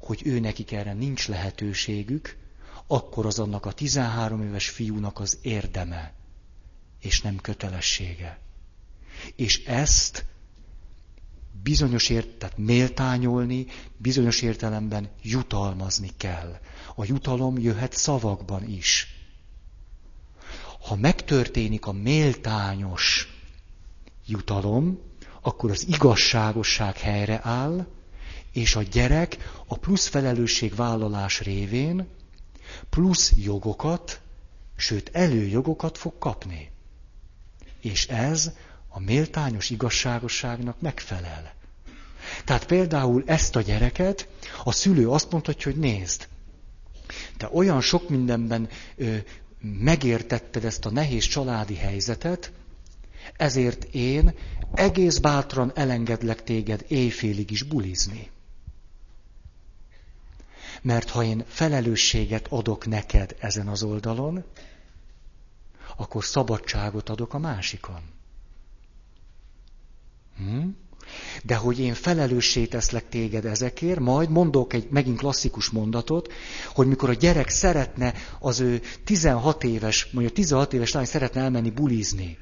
A: hogy ő nekik erre nincs lehetőségük, akkor az annak a 13 éves fiúnak az érdeme, és nem kötelessége. És ezt bizonyos ért, tehát méltányolni, bizonyos értelemben jutalmazni kell. A jutalom jöhet szavakban is. Ha megtörténik a méltányos jutalom, akkor az igazságosság helyre áll, és a gyerek a plusz felelősségvállalás révén plusz jogokat, sőt előjogokat fog kapni. És ez a méltányos igazságosságnak megfelel. Tehát például ezt a gyereket a szülő azt mondhatja, hogy nézd, te olyan sok mindenben ö, megértetted ezt a nehéz családi helyzetet, ezért én egész bátran elengedlek téged éjfélig is bulizni. Mert ha én felelősséget adok neked ezen az oldalon, akkor szabadságot adok a másikon. Hm? De hogy én felelőssé teszlek téged ezekért, majd mondok egy megint klasszikus mondatot, hogy mikor a gyerek szeretne, az ő 16 éves, mondjuk 16 éves lány szeretne elmenni bulizni,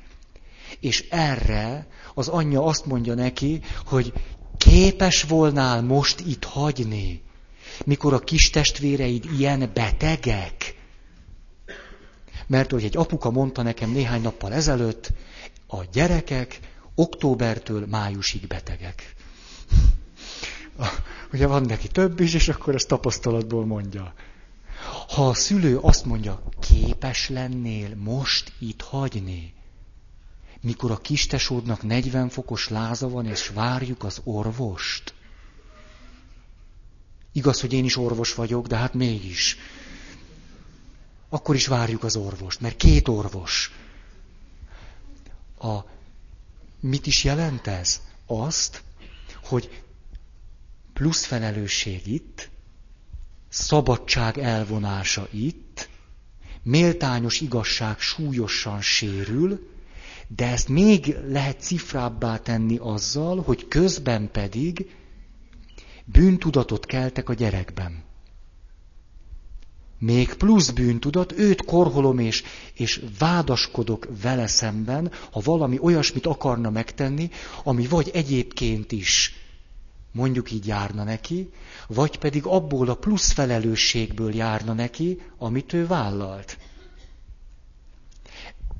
A: és erre az anyja azt mondja neki, hogy képes volnál most itt hagyni, mikor a kis testvéreid ilyen betegek? Mert hogy egy apuka mondta nekem néhány nappal ezelőtt, a gyerekek októbertől májusig betegek. Ugye van neki több is, és akkor ezt tapasztalatból mondja. Ha a szülő azt mondja, képes lennél most itt hagyni, mikor a kistesódnak 40 fokos láza van, és várjuk az orvost. Igaz, hogy én is orvos vagyok, de hát mégis. Akkor is várjuk az orvost, mert két orvos. A, mit is jelent ez? Azt, hogy plusz felelősség itt, szabadság elvonása itt, méltányos igazság súlyosan sérül, de ezt még lehet cifrábbá tenni azzal, hogy közben pedig bűntudatot keltek a gyerekben. Még plusz bűntudat, őt korholom és, és vádaskodok vele szemben, ha valami olyasmit akarna megtenni, ami vagy egyébként is mondjuk így járna neki, vagy pedig abból a plusz felelősségből járna neki, amit ő vállalt.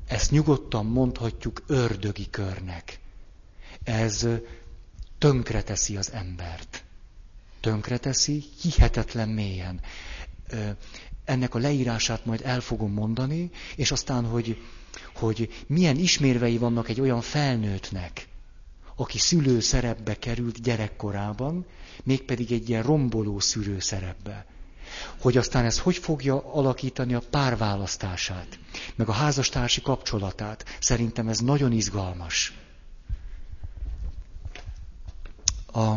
A: Ezt nyugodtan mondhatjuk ördögi körnek. Ez tönkreteszi az embert. Tönkreteszi hihetetlen mélyen. Ennek a leírását majd el fogom mondani, és aztán, hogy, hogy milyen ismérvei vannak egy olyan felnőttnek, aki szülő szerepbe került gyerekkorában, mégpedig egy ilyen romboló szülő szerepbe. Hogy aztán ez hogy fogja alakítani a párválasztását, meg a házastársi kapcsolatát. Szerintem ez nagyon izgalmas. A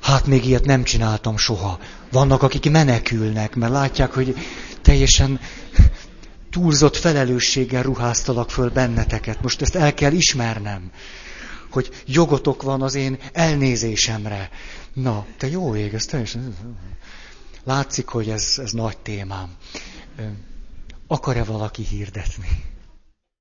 A: Hát még ilyet nem csináltam soha. Vannak, akik menekülnek, mert látják, hogy teljesen túlzott felelősséggel ruháztalak föl benneteket. Most ezt el kell ismernem, hogy jogotok van az én elnézésemre. Na, te jó ég, ez teljesen... Látszik, hogy ez, ez nagy témám. Akar-e valaki hirdetni?